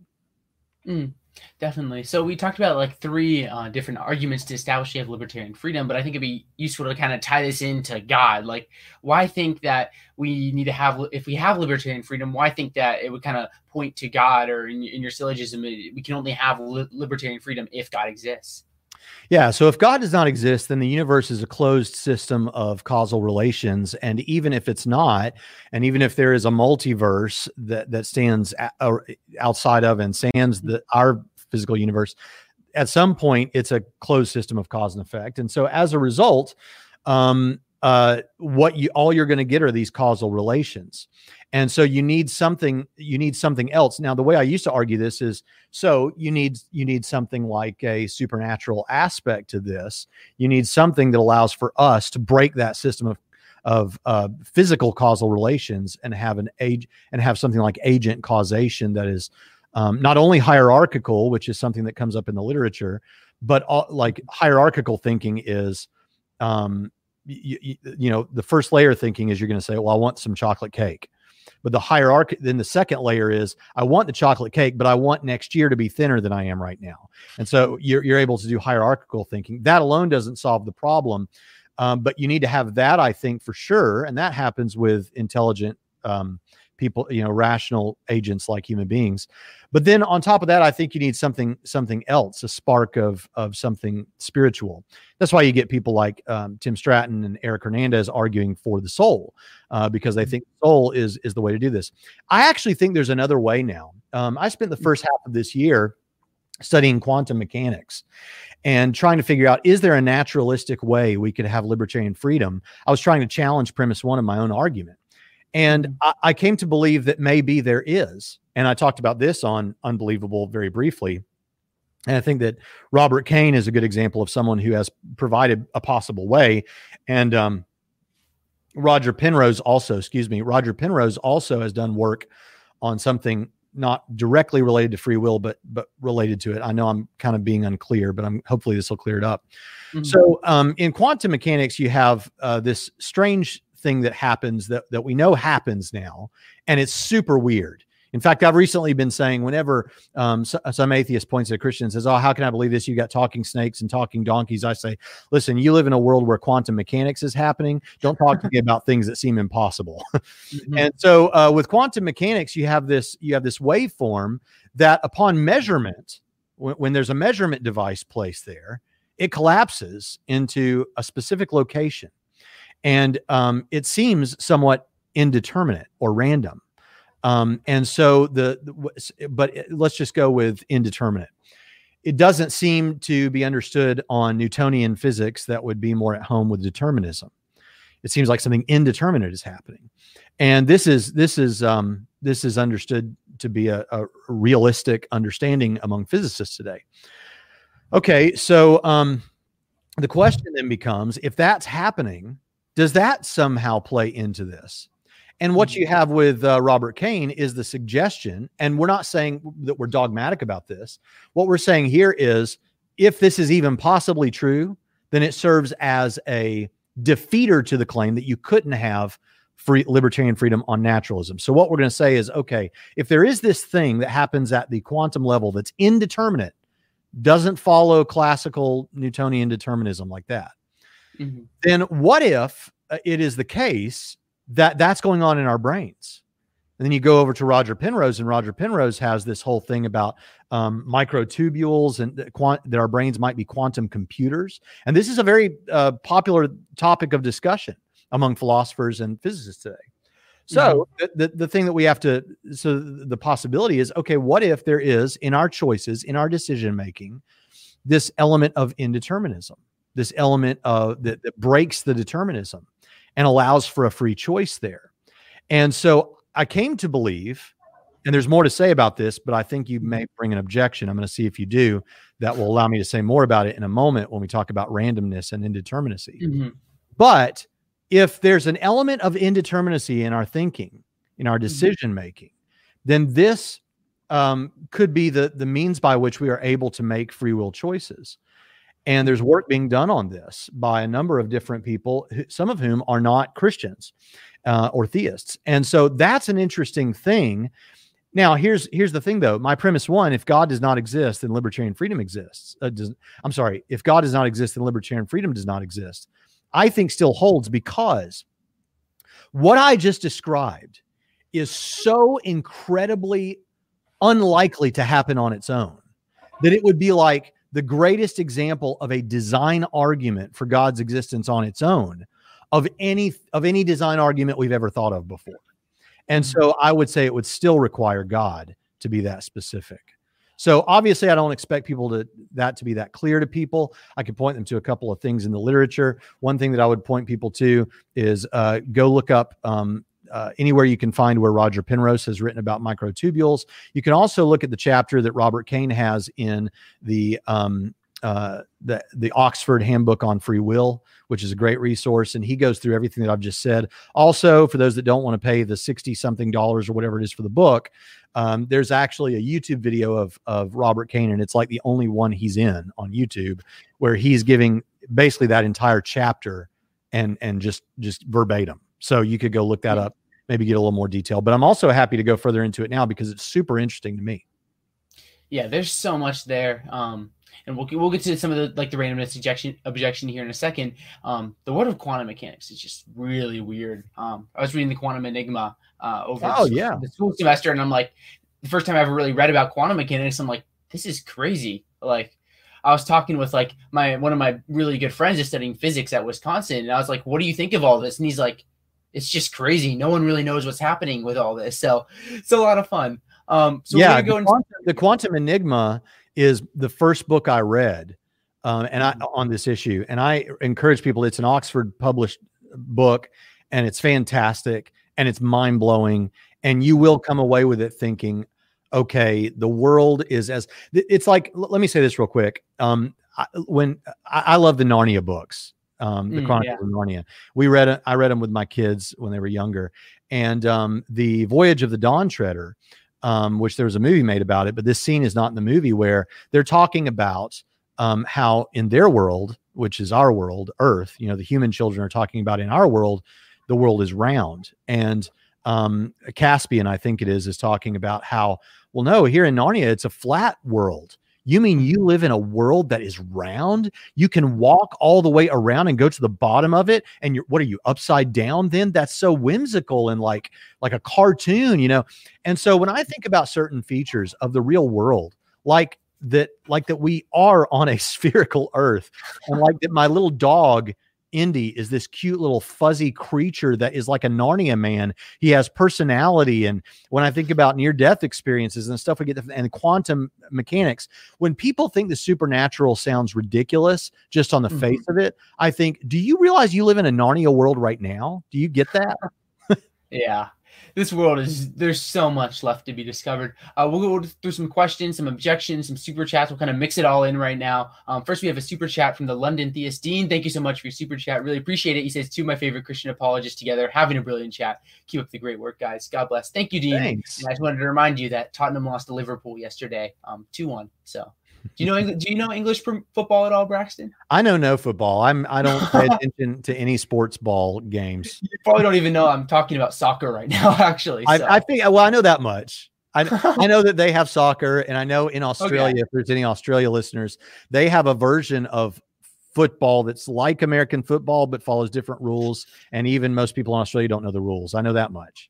Speaker 1: Mm, definitely. So we talked about like three uh, different arguments to establish you have libertarian freedom, but I think it'd be useful to kind of tie this into God. Like, why think that we need to have, if we have libertarian freedom, why think that it would kind of point to God or in, in your syllogism, we can only have li- libertarian freedom if God exists?
Speaker 2: Yeah. So if God does not exist, then the universe is a closed system of causal relations. And even if it's not, and even if there is a multiverse that, that stands a, outside of and stands the, our physical universe, at some point it's a closed system of cause and effect. And so as a result, um, uh, what you all you're going to get are these causal relations and so you need something you need something else. Now the way i used to argue this is so you need you need something like a supernatural aspect to this. You need something that allows for us to break that system of of uh, physical causal relations and have an age and have something like agent causation that is um, not only hierarchical which is something that comes up in the literature but all, like hierarchical thinking is um, you, know the first layer thinking is you're going to say well i want some chocolate cake but the hierarchy then the second layer is i want the chocolate cake but i want next year to be thinner than i am right now. And so you're, you're able to do hierarchical thinking. That alone doesn't solve the problem. Um, but you need to have that i think for sure. And that happens with intelligent um, people you know rational agents like human beings. But then on top of that i think you need something something else a spark of of something spiritual. That's why you get people like um, tim stratton and eric hernandez arguing for the soul uh, because they mm-hmm. think soul is is the way to do this. I actually think there's another way now. Um, i spent the mm. first half of this year studying quantum mechanics and trying to figure out is there a naturalistic way we could have libertarian freedom? I was trying to challenge premise one of my own argument and mm-hmm. I, I came to believe that maybe there is. And I talked about this on Unbelievable very briefly. And I think that Robert Kane is a good example of someone who has provided a possible way. And um, Roger Penrose also, excuse me, Roger Penrose also has done work on something not directly related to free will, but but related to it. I know I'm kind of being unclear, but I'm hopefully this will clear it up. Mm-hmm. So um, in quantum mechanics, you have uh, this strange thing that happens that, that we know happens now, and it's super weird. In fact, I've recently been saying whenever um, so, some atheist points at a Christian and says, "Oh, how can I believe this? You got talking snakes and talking donkeys." I say, "Listen, you live in a world where quantum mechanics is happening. Don't talk to me about things that seem impossible." mm-hmm. And so, uh, with quantum mechanics, you have this you have this waveform that, upon measurement, when, when there's a measurement device placed there, it collapses into a specific location and um, it seems somewhat indeterminate or random. Um, and so the, the, but let's just go with indeterminate. It doesn't seem to be understood on Newtonian physics that would be more at home with determinism. It seems like something indeterminate is happening, and this is this is um, this is understood to be a, a realistic understanding among physicists today. Okay, so um, the question then becomes if that's happening, does that somehow play into this? And what you mm-hmm. have with uh, Robert Kane is the suggestion, and we're not saying that we're dogmatic about this. What we're saying here is if this is even possibly true, then it serves as a defeater to the claim that you couldn't have free libertarian freedom on naturalism. So what we're going to say is okay, if there is this thing that happens at the quantum level that's indeterminate, doesn't follow classical Newtonian determinism like that mm-hmm. then what if uh, it is the case that that's going on in our brains? And then you go over to Roger Penrose, and Roger Penrose has this whole thing about um, microtubules and quant- that our brains might be quantum computers. And this is a very uh, popular topic of discussion among philosophers and physicists today. So mm-hmm. the, the, the thing that we have to so the possibility is okay, what if there is in our choices, in our decision making, this element of indeterminism? This element of that, that breaks the determinism and allows for a free choice there. And so I came to believe, and there's more to say about this, but I think you may bring an objection. I'm going to see if you do. That will allow me to say more about it in a moment when we talk about randomness and indeterminacy. Mm-hmm. But if there's an element of indeterminacy in our thinking, in our mm-hmm. decision making, then this um, could be the the means by which we are able to make free will choices. And there's work being done on this by a number of different people, some of whom are not Christians uh, or theists. And so that's an interesting thing. Now, here's here's the thing, though. My premise one: if God does not exist, then libertarian freedom exists. Uh, does, I'm sorry. If God does not exist, then libertarian freedom does not exist. I think still holds because what I just described is so incredibly unlikely to happen on its own that it would be like the greatest example of a design argument for God's existence on its own of any of any design argument we've ever thought of before. And
Speaker 1: Mm-hmm.
Speaker 2: so I would say it would still require God to be that specific. So obviously I don't expect people to that to be that clear to people. I could point them to a couple of things in the literature. One thing that I would point people to is uh, go look up um, uh, anywhere you can find where Roger Penrose has written about microtubules. You can also look at the chapter that Robert Kane has in the um, uh, the the Oxford Handbook on Free Will, which is a great resource, and he goes through everything that I've just said. Also, for those that don't want to pay the sixty something dollars or whatever it is for the book, um, there's actually a YouTube video of of Robert Kane, and it's like the only one he's in on YouTube, where he's giving basically that entire chapter and and just just verbatim. So you could go look that up, maybe get a little more detail. But I'm also happy to go further into it now because it's super interesting to me.
Speaker 1: yeah there's so much there um and we'll, we'll get to some of the like the randomness objection objection here in a second um the world of quantum mechanics is just really weird um i was reading the quantum enigma uh over
Speaker 2: Oh,
Speaker 1: the,
Speaker 2: yeah.
Speaker 1: the school semester and i'm like the first time i ever really read about quantum mechanics i'm like this is crazy like I was talking with like my one of my really good friends is studying physics at Wisconsin, and I was like, "What do you think of all this?" And he's like, "It's just crazy. No one really knows what's happening with all this." So it's a lot of fun. Um, so
Speaker 2: yeah,
Speaker 1: we're gonna go
Speaker 2: the, quantum, the Quantum Enigma is the first book I read, um, and I on this issue, and I encourage people. It's an Oxford published book, and it's fantastic, and it's mind blowing, and you will come away with it thinking, okay, the world is as it's like. let me say this real quick. Um, I, when I, I love the Narnia books, um, the
Speaker 1: Mm,
Speaker 2: Chronicles of Narnia, we read. I read them with my kids when they were younger, and um, the Voyage of the Dawn Treader um, which there was a movie made about it, but this scene is not in the movie where they're talking about um, how in their world, which is our world, Earth, you know, the human children are talking about in our world, the world is round. And um, Caspian, I think it is, is talking about how, well, no, here in Narnia, it's a flat world. You mean mm-hmm. you live in a world that is round? You can mm-hmm. walk all the way around and go to the bottom of it, and you're what are you upside down? Then that's so whimsical and like like a cartoon, you know. And so when I think about certain features of the real world, like that, like that we are on a spherical earth, and like that my little dog Indy is this cute little fuzzy creature that is like a Narnia man. He has personality. And when I think about near death experiences and stuff we get and quantum mechanics, when people think the supernatural sounds ridiculous just on the
Speaker 1: Mhm.
Speaker 2: face of it, I think, do you realize you live in a Narnia world right now? Do you get that?
Speaker 1: Yeah. This world is there's so much left to be discovered. Uh, we'll go through some questions, some objections, some super chats. We'll kind of mix it all in right now. Um, first, we have a super chat from the London Theist Dean. Thank you so much for your super chat. Really appreciate it. He says, Two of my favorite Christian apologists together, having a brilliant chat. Keep up the great work, guys. God bless. Thank you, Dean.
Speaker 2: Thanks.
Speaker 1: And I just wanted to remind you that Tottenham lost to Liverpool yesterday, um, 2 1. So, do you know do you know English football at all, Braxton?
Speaker 2: I know no football. I'm I don't pay attention to any sports ball games.
Speaker 1: You probably don't even know I'm talking about soccer right now, actually. so.
Speaker 2: I, I think well, I know that much. I, I know that they have soccer, and I know in Australia, if there's any Australia listeners, they have a version of football that's like American football but follows different rules. And even most people in Australia don't know the rules. I know that much.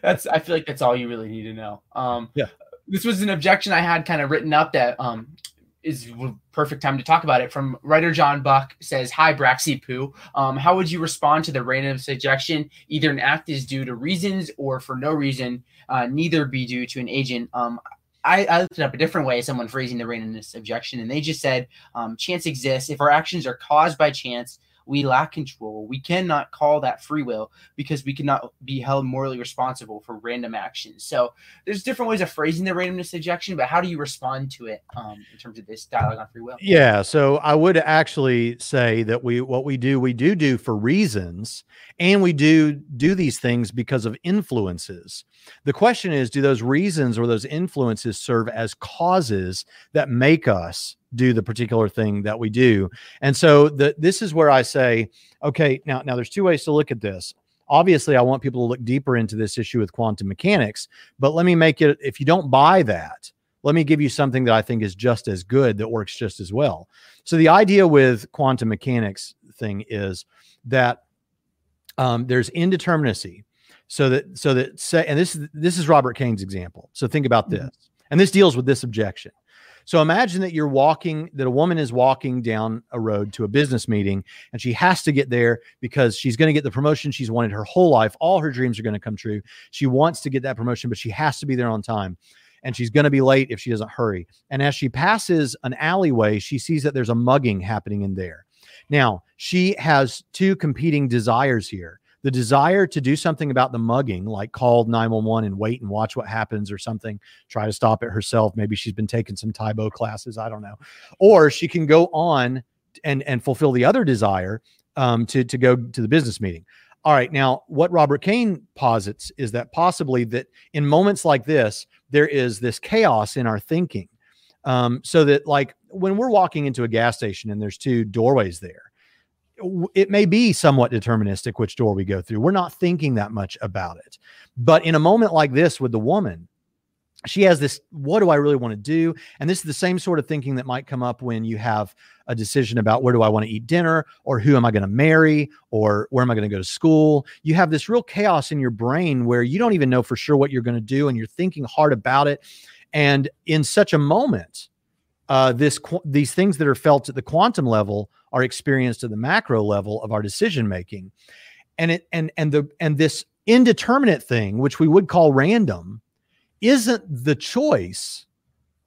Speaker 1: that's I feel like that's all you really need to know. Um,
Speaker 2: Yeah.
Speaker 1: This was an objection I had kind of written up that um is perfect time to talk about it. From writer John Buck says, "Hi Braxy Poo. Um, how would you respond to the random suggestion? Either an act is due to reasons or for no reason, uh, neither be due to an agent." Um, I, I looked it up a different way. Someone phrasing the randomness objection, and they just said, um, "Chance exists if our actions are caused by chance." We lack control. We cannot call that free will because we cannot be held morally responsible for random actions. So there's different ways of phrasing the randomness objection, but how do you respond to it um, in terms of this dialogue on free will?
Speaker 2: Yeah, so I would actually say that we what we do we do do for reasons and we do do these things because of influences. The question is do those reasons or those influences serve as causes that make us do the particular thing that we do? And so the this is where I say okay, now now there's two ways to look at this. Obviously, I want people to look deeper into this issue with quantum mechanics, but let me make it if you don't buy that, let me give you something that I think is just as good that works just as well. So the idea with quantum mechanics thing is that um, there's indeterminacy. So that so that say and this is this is Robert Kane's example. So think about
Speaker 1: Mhm.
Speaker 2: this. And this deals with this objection. So imagine that you're walking, that a woman is walking down a road to a business meeting and she has to get there because she's going to get the promotion she's wanted her whole life. All her dreams are going to come true. She wants to get that promotion, but she has to be there on time. And she's going to be late if she doesn't hurry. And as she passes an alleyway, she sees that there's a mugging happening in there. Now, she has two competing desires here the desire to do something about the mugging, like call 911 and wait and watch what happens or something, try to stop it herself. Maybe she's been taking some Tae Bo classes. I don't know. Or she can go on and, and fulfill the other desire um, to, to go to the business meeting. All right. Now, what Robert Kane posits is that possibly that in moments like this, there is this chaos in our thinking. Um, so that like when we're walking into a gas station and there's two doorways there, it may be somewhat deterministic which door we go through. We're not thinking that much about it. But in a moment like this with the woman, she has this what do I really want to do? And this is the same sort of thinking that might come up when you have a decision about where do I want to eat dinner or who am I going to marry or where am I going to go to school? You have this real chaos in your brain where you don't even know for sure what you're going to do and you're thinking hard about it. And in such a moment, uh, this these things that are felt at the quantum level are experienced at the macro level of our decision making. And it and and the and this indeterminate thing which we would call random isn't the choice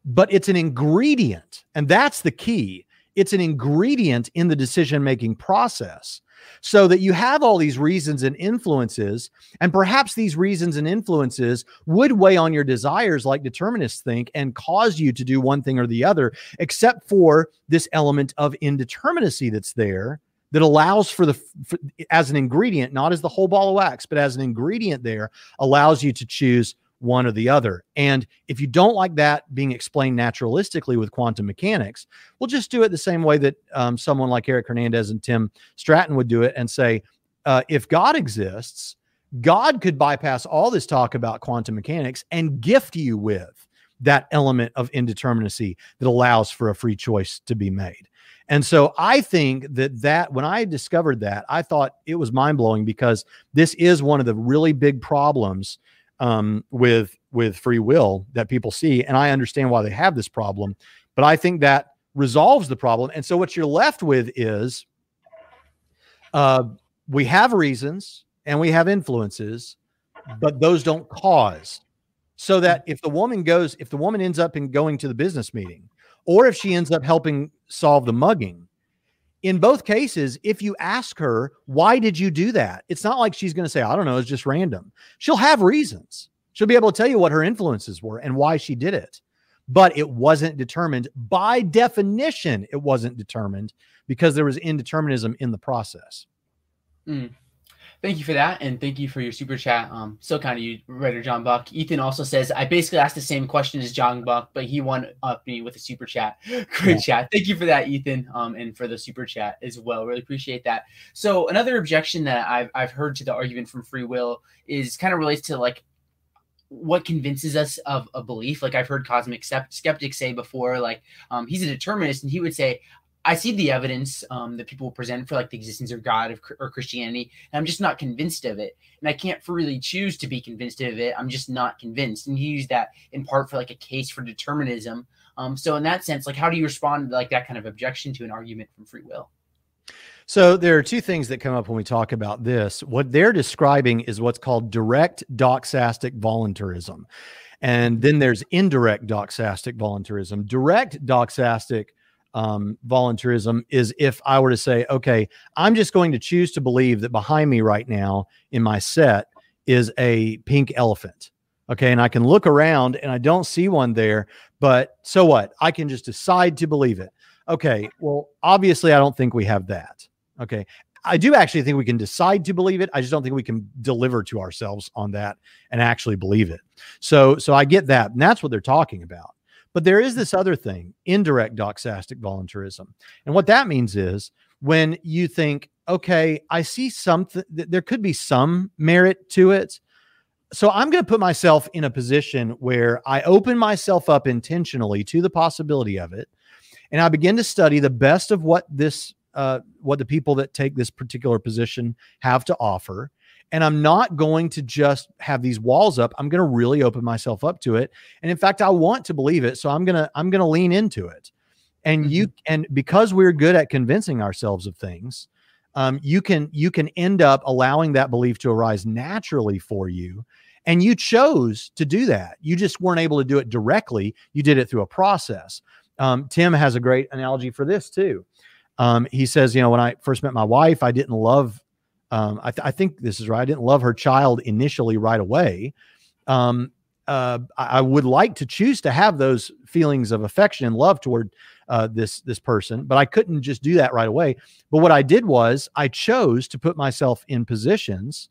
Speaker 2: but it's an ingredient. And that's the key it's an ingredient in the decision making process. So that you have all these reasons and influences and perhaps these reasons and influences would weigh on your desires like determinists think and cause you to do one thing or the other except for this element of indeterminacy that's there that allows for the for, as an ingredient not as the whole ball of wax but as an ingredient there allows you to choose one or the other. And if you don't like that being explained naturalistically with quantum mechanics, we'll just do it the same way that um, someone like Eric Hernandez and Tim Stratton would do it and say, uh, if God exists, God could bypass all this talk about quantum mechanics and gift you with that element of indeterminacy that allows for a free choice to be made. And so I think that that when I discovered that, I thought it was mind blowing because this is one of the really big problems um, with with free will that people see, and I understand why they have this problem. But I think that resolves the problem. And so what you're left with is uh, we have reasons and we have influences, but those don't cause. So that if the woman goes, if the woman ends up in going to the business meeting, or if she ends up helping solve the mugging, in both cases, if you ask her, why did you do that? It's not like she's going to say, I don't know, it's just random. She'll have reasons. She'll be able to tell you what her influences were and why she did it. But it wasn't determined. By definition, it wasn't determined because there was indeterminism in the process.
Speaker 1: Mm. Thank you for that, and thank you for your super chat. Um, so kind of you, writer John Buck. Ethan also says I basically asked the same question as John Buck, but he won up me with a super chat. Great yeah. chat. Thank you for that, Ethan, um, and for the super chat as well. Really appreciate that. So another objection that I've I've heard to the argument from free will is kind of relates to like what convinces us of a belief. Like I've heard CosmicSkeptic's say before, like um, he's a determinist, and he would say, I see the evidence um, that people present for like the existence of God of, or Christianity, and I'm just not convinced of it. And I can't freely choose to be convinced of it. I'm just not convinced. And he used that in part for like a case for determinism. Um, so in that sense, like how do you respond to like that kind of objection to an argument from free will?
Speaker 2: So there are two things that come up when we talk about this. What they're describing is what's called direct doxastic voluntarism. And then there's indirect doxastic voluntarism. Direct doxastic um, voluntarism is if I were to say, okay, I'm just going to choose to believe that behind me right now in my set is a pink elephant. Okay. And I can look around and I don't see one there, but so what? I can just decide to believe it. Okay. Well, obviously, I don't think we have that. Okay. I do actually think we can decide to believe it. I just don't think we can deliver to ourselves on that and actually believe it. So, so I get that. And that's what they're talking about. But there is this other thing, indirect doxastic voluntarism. And what that means is when you think, okay, I see something, there could be some merit to it. So I'm going to put myself in a position where I open myself up intentionally to the possibility of it. And I begin to study the best of what this, uh, what the people that take this particular position have to offer. And I'm not going to just have these walls up. I'm going to really open myself up to it. And in fact, I want to believe it. So I'm going to, I'm going to lean into it. And mm-hmm. you, and because we're good at convincing ourselves of things, um, you can, you can end up allowing that belief to arise naturally for you. And you chose to do that. You just weren't able to do it directly. You did it through a process. Um, Tim has a great analogy for this too. Um, he says, you know, when I first met my wife, I didn't love um, I, th- I, think this is right. I didn't love her child initially right away. Um, uh, I, I, would like to choose to have those feelings of affection and love toward uh, this this person, but I couldn't just do that right away. But what I did was I chose to put myself in positions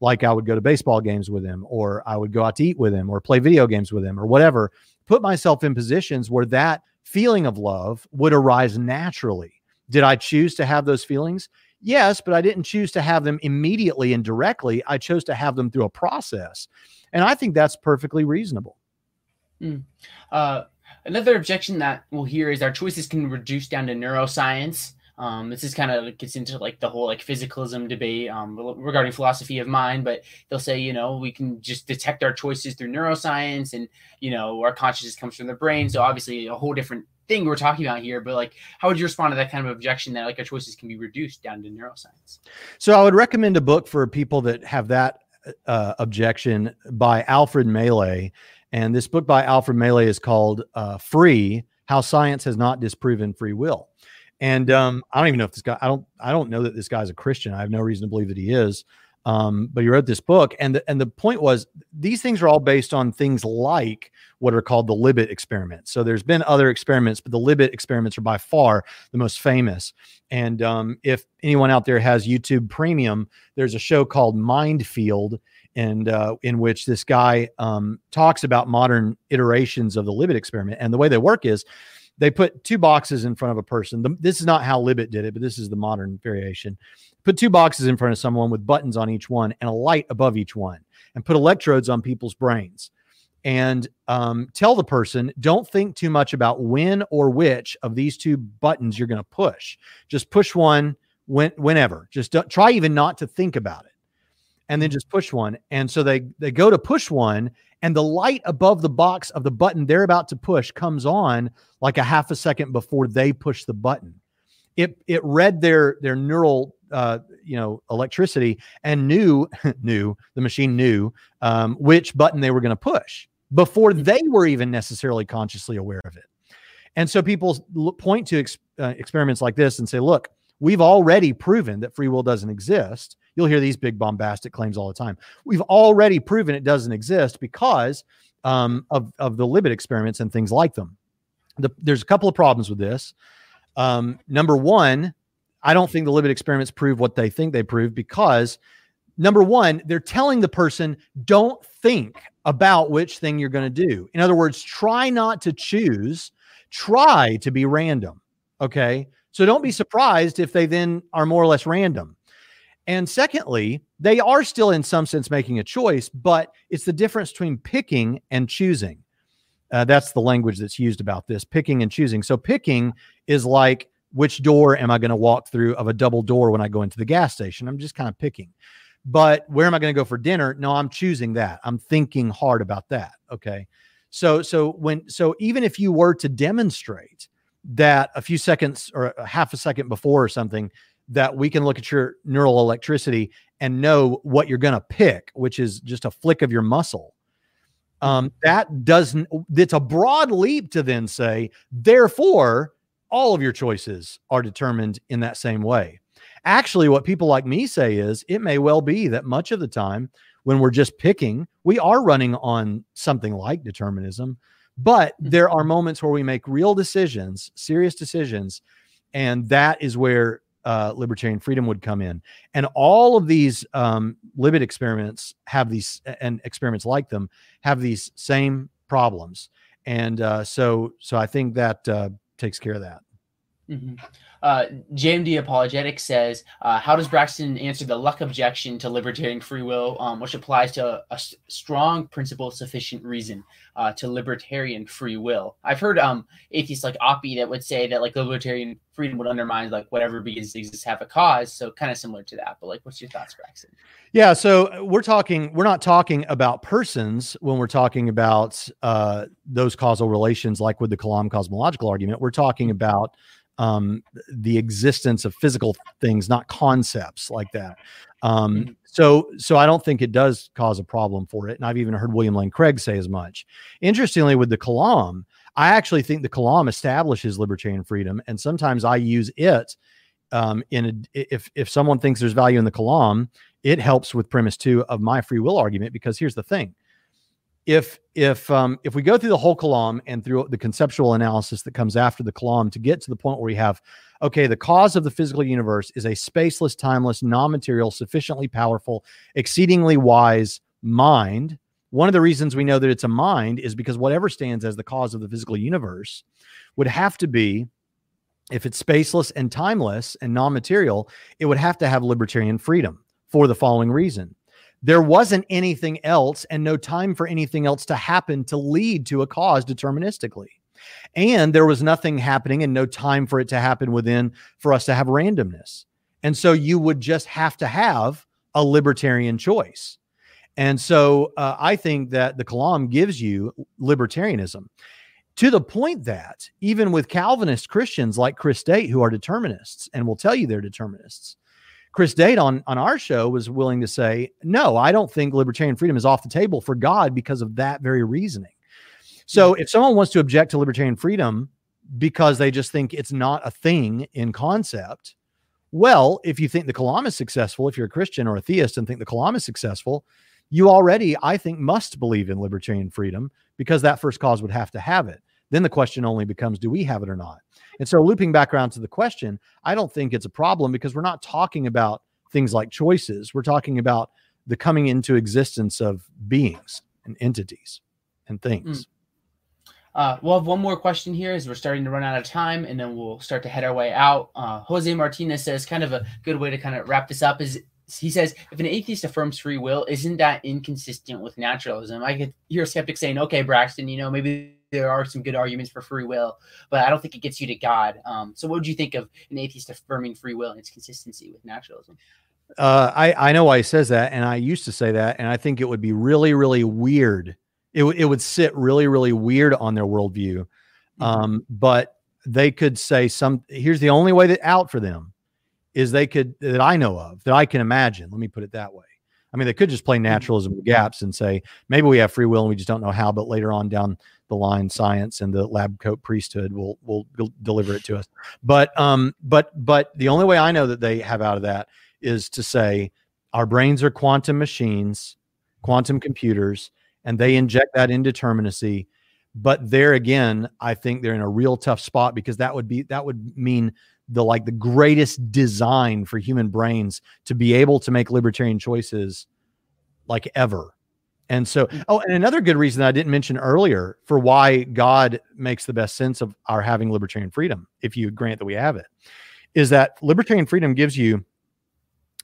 Speaker 2: like I would go to baseball games with him, or I would go out to eat with him, or play video games with him, or whatever. Put myself in positions where that feeling of love would arise naturally. Did I choose to have those feelings? Yes, but I didn't choose to have them immediately and directly. I chose to have them through a process. And I think that's perfectly reasonable.
Speaker 1: Mm. Uh, another objection that we'll hear is our choices can reduce down to neuroscience. Um, this is kind of gets into like the whole like physicalism debate um, regarding philosophy of mind, but they'll say you know we can just detect our choices through neuroscience, and you know our consciousness comes from the brain. So obviously a whole different thing we're talking about here, but like, how would you respond to that kind of objection that like our choices can be reduced down to neuroscience?
Speaker 2: So I would recommend a book for people that have that uh, objection by Alfred Mele. And this book by Alfred Mele is called uh, Free How Science Has Not Disproven Free Will. And um, I don't even know if this guy, I don't, I don't know that this guy's a Christian. I have no reason to believe that he is. Um, but he wrote this book, and the, and the point was these things are all based on things like what are called the Libet experiments. So there's been other experiments, but the Libet experiments are by far the most famous. And um, if anyone out there has YouTube Premium, there's a show called Mind Field, and uh, in which this guy um, talks about modern iterations of the Libet experiment. And the way they work is they put two boxes in front of a person. The, this is not how Libet did it, but this is the modern variation. Put two boxes in front of someone with buttons on each one and a light above each one, and put electrodes on people's brains. And um, tell the person, don't think too much about when or which of these two buttons you're going to push. Just push one when, whenever. Just don't, try even not to think about it, and then just push one. And so they they go to push one, and the light above the box of the button they're about to push comes on like a half a second before they push the button. It it read their their neural uh, you know electricity and knew knew the machine knew um, which button they were going to push before they were even necessarily consciously aware of it. And so people point to ex- uh, experiments like this and say, look, we've already proven that free will doesn't exist. You'll hear these big bombastic claims all the time. We've already proven it doesn't exist because um, of, of the Libet experiments and things like them. The, there's a couple of problems with this. Um, number one, I don't think the Libet experiments prove what they think they prove because number one, they're telling the person, don't think about which thing you're going to do. In other words, try not to choose, try to be random. Okay. So don't be surprised if they then are more or less random. And secondly, they are still in some sense making a choice, but it's the difference between picking and choosing. Uh, that's the language that's used about this picking and choosing. So picking is like, which door am I going to walk through of a double door when I go into the gas station? I'm just kind of picking. But where am I going to go for dinner? No, I'm choosing that. I'm thinking hard about that. Okay. So so when so even if you were to demonstrate that a few seconds or a half a second before or something that we can look at your neural electricity and know what you're going to pick, which is just a flick of your muscle. Um, that doesn't, it's a broad leap to then say, therefore, all of your choices are determined in that same way. Actually, what people like me say is it may well be that much of the time when we're just picking, we are running on something like determinism, but there are mm-hmm. moments where we make real decisions, serious decisions, and that is where uh, libertarian freedom would come in. And all of these um, Libet experiments have these, and experiments like them have these same problems. And uh, so, so I think that uh, takes care of that.
Speaker 1: Mm-hmm. Uh, JMD Apologetic says, uh, How does Braxton answer the luck objection to libertarian free will, um, which applies to a, a strong principle sufficient reason uh, to libertarian free will? I've heard um, atheists like Oppy that would say that like libertarian freedom would undermine like whatever begins exists have a cause. So kind of similar to that. But like, what's your thoughts, Braxton?
Speaker 2: Yeah. So we're talking, we're not talking about persons when we're talking about uh, those causal relations, like with the Kalam cosmological argument. We're talking about um, the existence of physical things, not concepts like that. Um, mm-hmm. so, so I don't think it does cause a problem for it. And I've even heard William Lane Craig say as much. Interestingly, with the Kalam, I actually think the Kalam establishes libertarian freedom, and sometimes I use it um, in a, if if someone thinks there's value in the Kalam, it helps with premise two of my free will argument because here's the thing: if if um, if we go through the whole kalam and through the conceptual analysis that comes after the kalam to get to the point where we have okay the cause of the physical universe is a spaceless timeless non-material sufficiently powerful exceedingly wise mind one of the reasons we know that it's a mind is because whatever stands as the cause of the physical universe would have to be if it's spaceless and timeless and non-material it would have to have libertarian freedom for the following reason there wasn't anything else and no time for anything else to happen to lead to a cause deterministically. And there was nothing happening and no time for it to happen within for us to have randomness. And so you would just have to have a libertarian choice. And so uh, I think that the Kalam gives you libertarianism to the point that even with Calvinist Christians like Chris Date, who are determinists and will tell you they're determinists, Chris Date on, on our show was willing to say, no, I don't think libertarian freedom is off the table for God because of that very reasoning. So hmm. if someone wants to object to libertarian freedom because they just think it's not a thing in concept, well, if you think the Kalam is successful, if you're a Christian or a theist and think the Kalam is successful, you already, I think, must believe in libertarian freedom because that first cause would have to have it. Then the question only becomes, do we have it or not? And so, looping back around to the question, I don't think it's a problem because we're not talking about things like choices. We're talking about the coming into existence of beings and entities and things.
Speaker 1: Mm. Uh, we'll have one more question here as we're starting to run out of time, and then we'll start to head our way out. Uh, Jose Martinez says, kind of a good way to kind of wrap this up is he says, if an atheist affirms free will, isn't that inconsistent with naturalism? I could hear a skeptic saying, okay, Braxton, you know, maybe there are some good arguments for free will, but I don't think it gets you to God. Um, so, what would you think of an atheist affirming free will and its consistency with naturalism?
Speaker 2: Uh, I I know why he says that, and I used to say that, and I think it would be really really weird. It it would sit really really weird on their worldview. Mm-hmm. Um, but they could say some. Here's the only way that out for them is they could that I know of that I can imagine. Let me put it that way. I mean, they could just play mm-hmm. naturalism gaps and say maybe we have free will and we just don't know how. But later on down the line, science and the lab coat priesthood will will deliver it to us. But um, but but the only way I know that they have out of that is to say our brains are quantum machines, quantum computers, and they inject that indeterminacy. But there again, I think they're in a real tough spot because that would be that would mean the like the greatest design for human brains to be able to make libertarian choices like ever. And so, mm. oh, and another good reason I didn't mention earlier for why God makes the best sense of our having libertarian freedom, if you grant that we have it, is that libertarian freedom gives you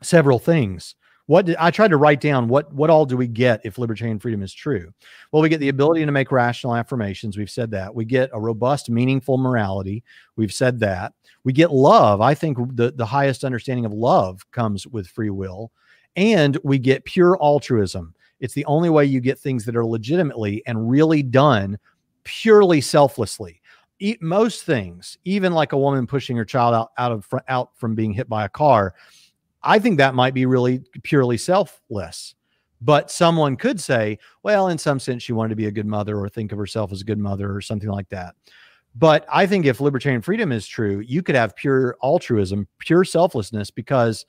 Speaker 2: several things. What did, I tried to write down what what all do we get if libertarian freedom is true? Well, we get the ability to make rational affirmations. We've said that. We get a robust, meaningful morality. We've said that. We get love. I think the, the highest understanding of love comes with free will. And we get pure altruism. It's the only way you get things that are legitimately and really done purely selflessly. Eat most things, even like a woman pushing her child out, out of out from being hit by a car, I think that might be really purely selfless. But someone could say, well, in some sense, she wanted to be a good mother or think of herself as a good mother or something like that. But I think if libertarian freedom is true, you could have pure altruism, pure selflessness, because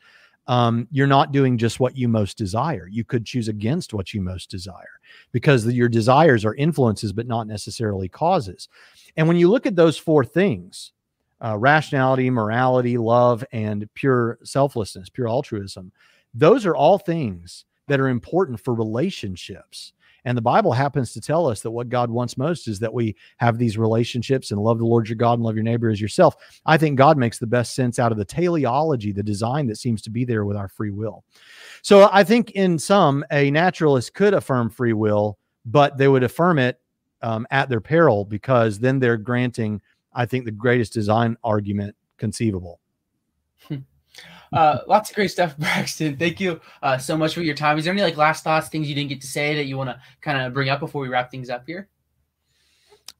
Speaker 2: um, you're not doing just what you most desire. You could choose against what you most desire because your desires are influences, but not necessarily causes. And when you look at those four things, uh, rationality, morality, love, and pure selflessness, pure altruism. Those are all things that are important for relationships. And the Bible happens to tell us that what God wants most is that we have these relationships and love the Lord your God and love your neighbor as yourself. I think God makes the best sense out of the teleology, the design that seems to be there with our free will. So I think in some, a naturalist could affirm free will, but they would affirm it um, at their peril because then they're granting, I think, the greatest design argument conceivable.
Speaker 1: Uh, lots of great stuff, Braxton. Thank you uh, so much for your time. Is there any like last thoughts, things you didn't get to say that you want to kind of bring up before we wrap things up here?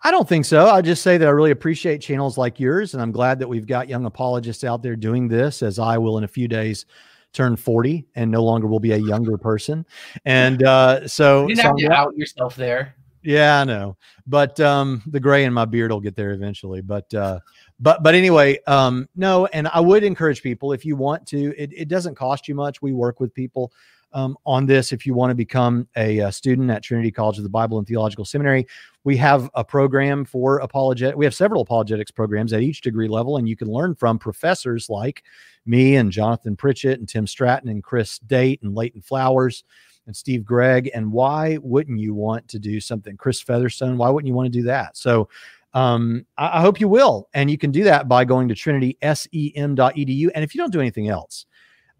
Speaker 2: I don't think so. I'll just say that I really appreciate channels like yours, and I'm glad that we've got young apologists out there doing this, as I will in a few days turn 40 and no longer will be a younger person. And uh, so,
Speaker 1: you didn't have to out yourself there.
Speaker 2: Yeah, I know, but um, the gray in my beard will get there eventually. But uh, but but anyway, um, no, and I would encourage people if you want to. It, it doesn't cost you much. We work with people um, on this. If you want to become a, a, student at Trinity College of the Bible and Theological Seminary, we have a program for apologetic. We have several apologetics programs at each degree level, and you can learn from professors like me and Jonathan Pritchett and Tim Stratton and Chris Date and Leighton Flowers and Steve Gregg. And why wouldn't you want to do something? Chris Featherstone, why wouldn't you want to do that? So um, I, I hope you will. And you can do that by going to trinitysem.edu. And if you don't do anything else,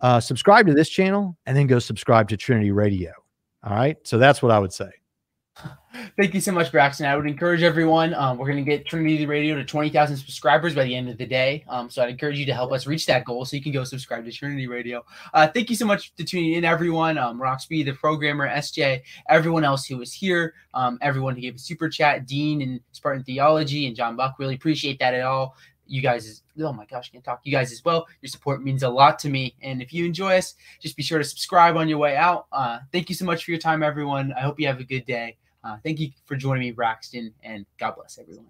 Speaker 2: uh, subscribe to this channel and then go subscribe to Trinity Radio. All right. So that's what I would say.
Speaker 1: Thank you so much, Braxton. I would encourage everyone. Um, we're going to get Trinity Radio to 20,000 subscribers by the end of the day. Um, so I'd encourage you to help us reach that goal so you can go subscribe to Trinity Radio. Uh, thank you so much for tuning in, everyone. Um, Roxby, the programmer, SJ, everyone else who was here, um, everyone who gave a super chat, Dean and Spartan Theology, and John Buck. Really appreciate that at all. You guys, oh my gosh, I can't talk. You guys as well. Your support means a lot to me. And if you enjoy us, just be sure to subscribe on your way out. Uh, thank you so much for your time, everyone. I hope you have a good day. Uh, thank you for joining me, Braxton, and God bless everyone.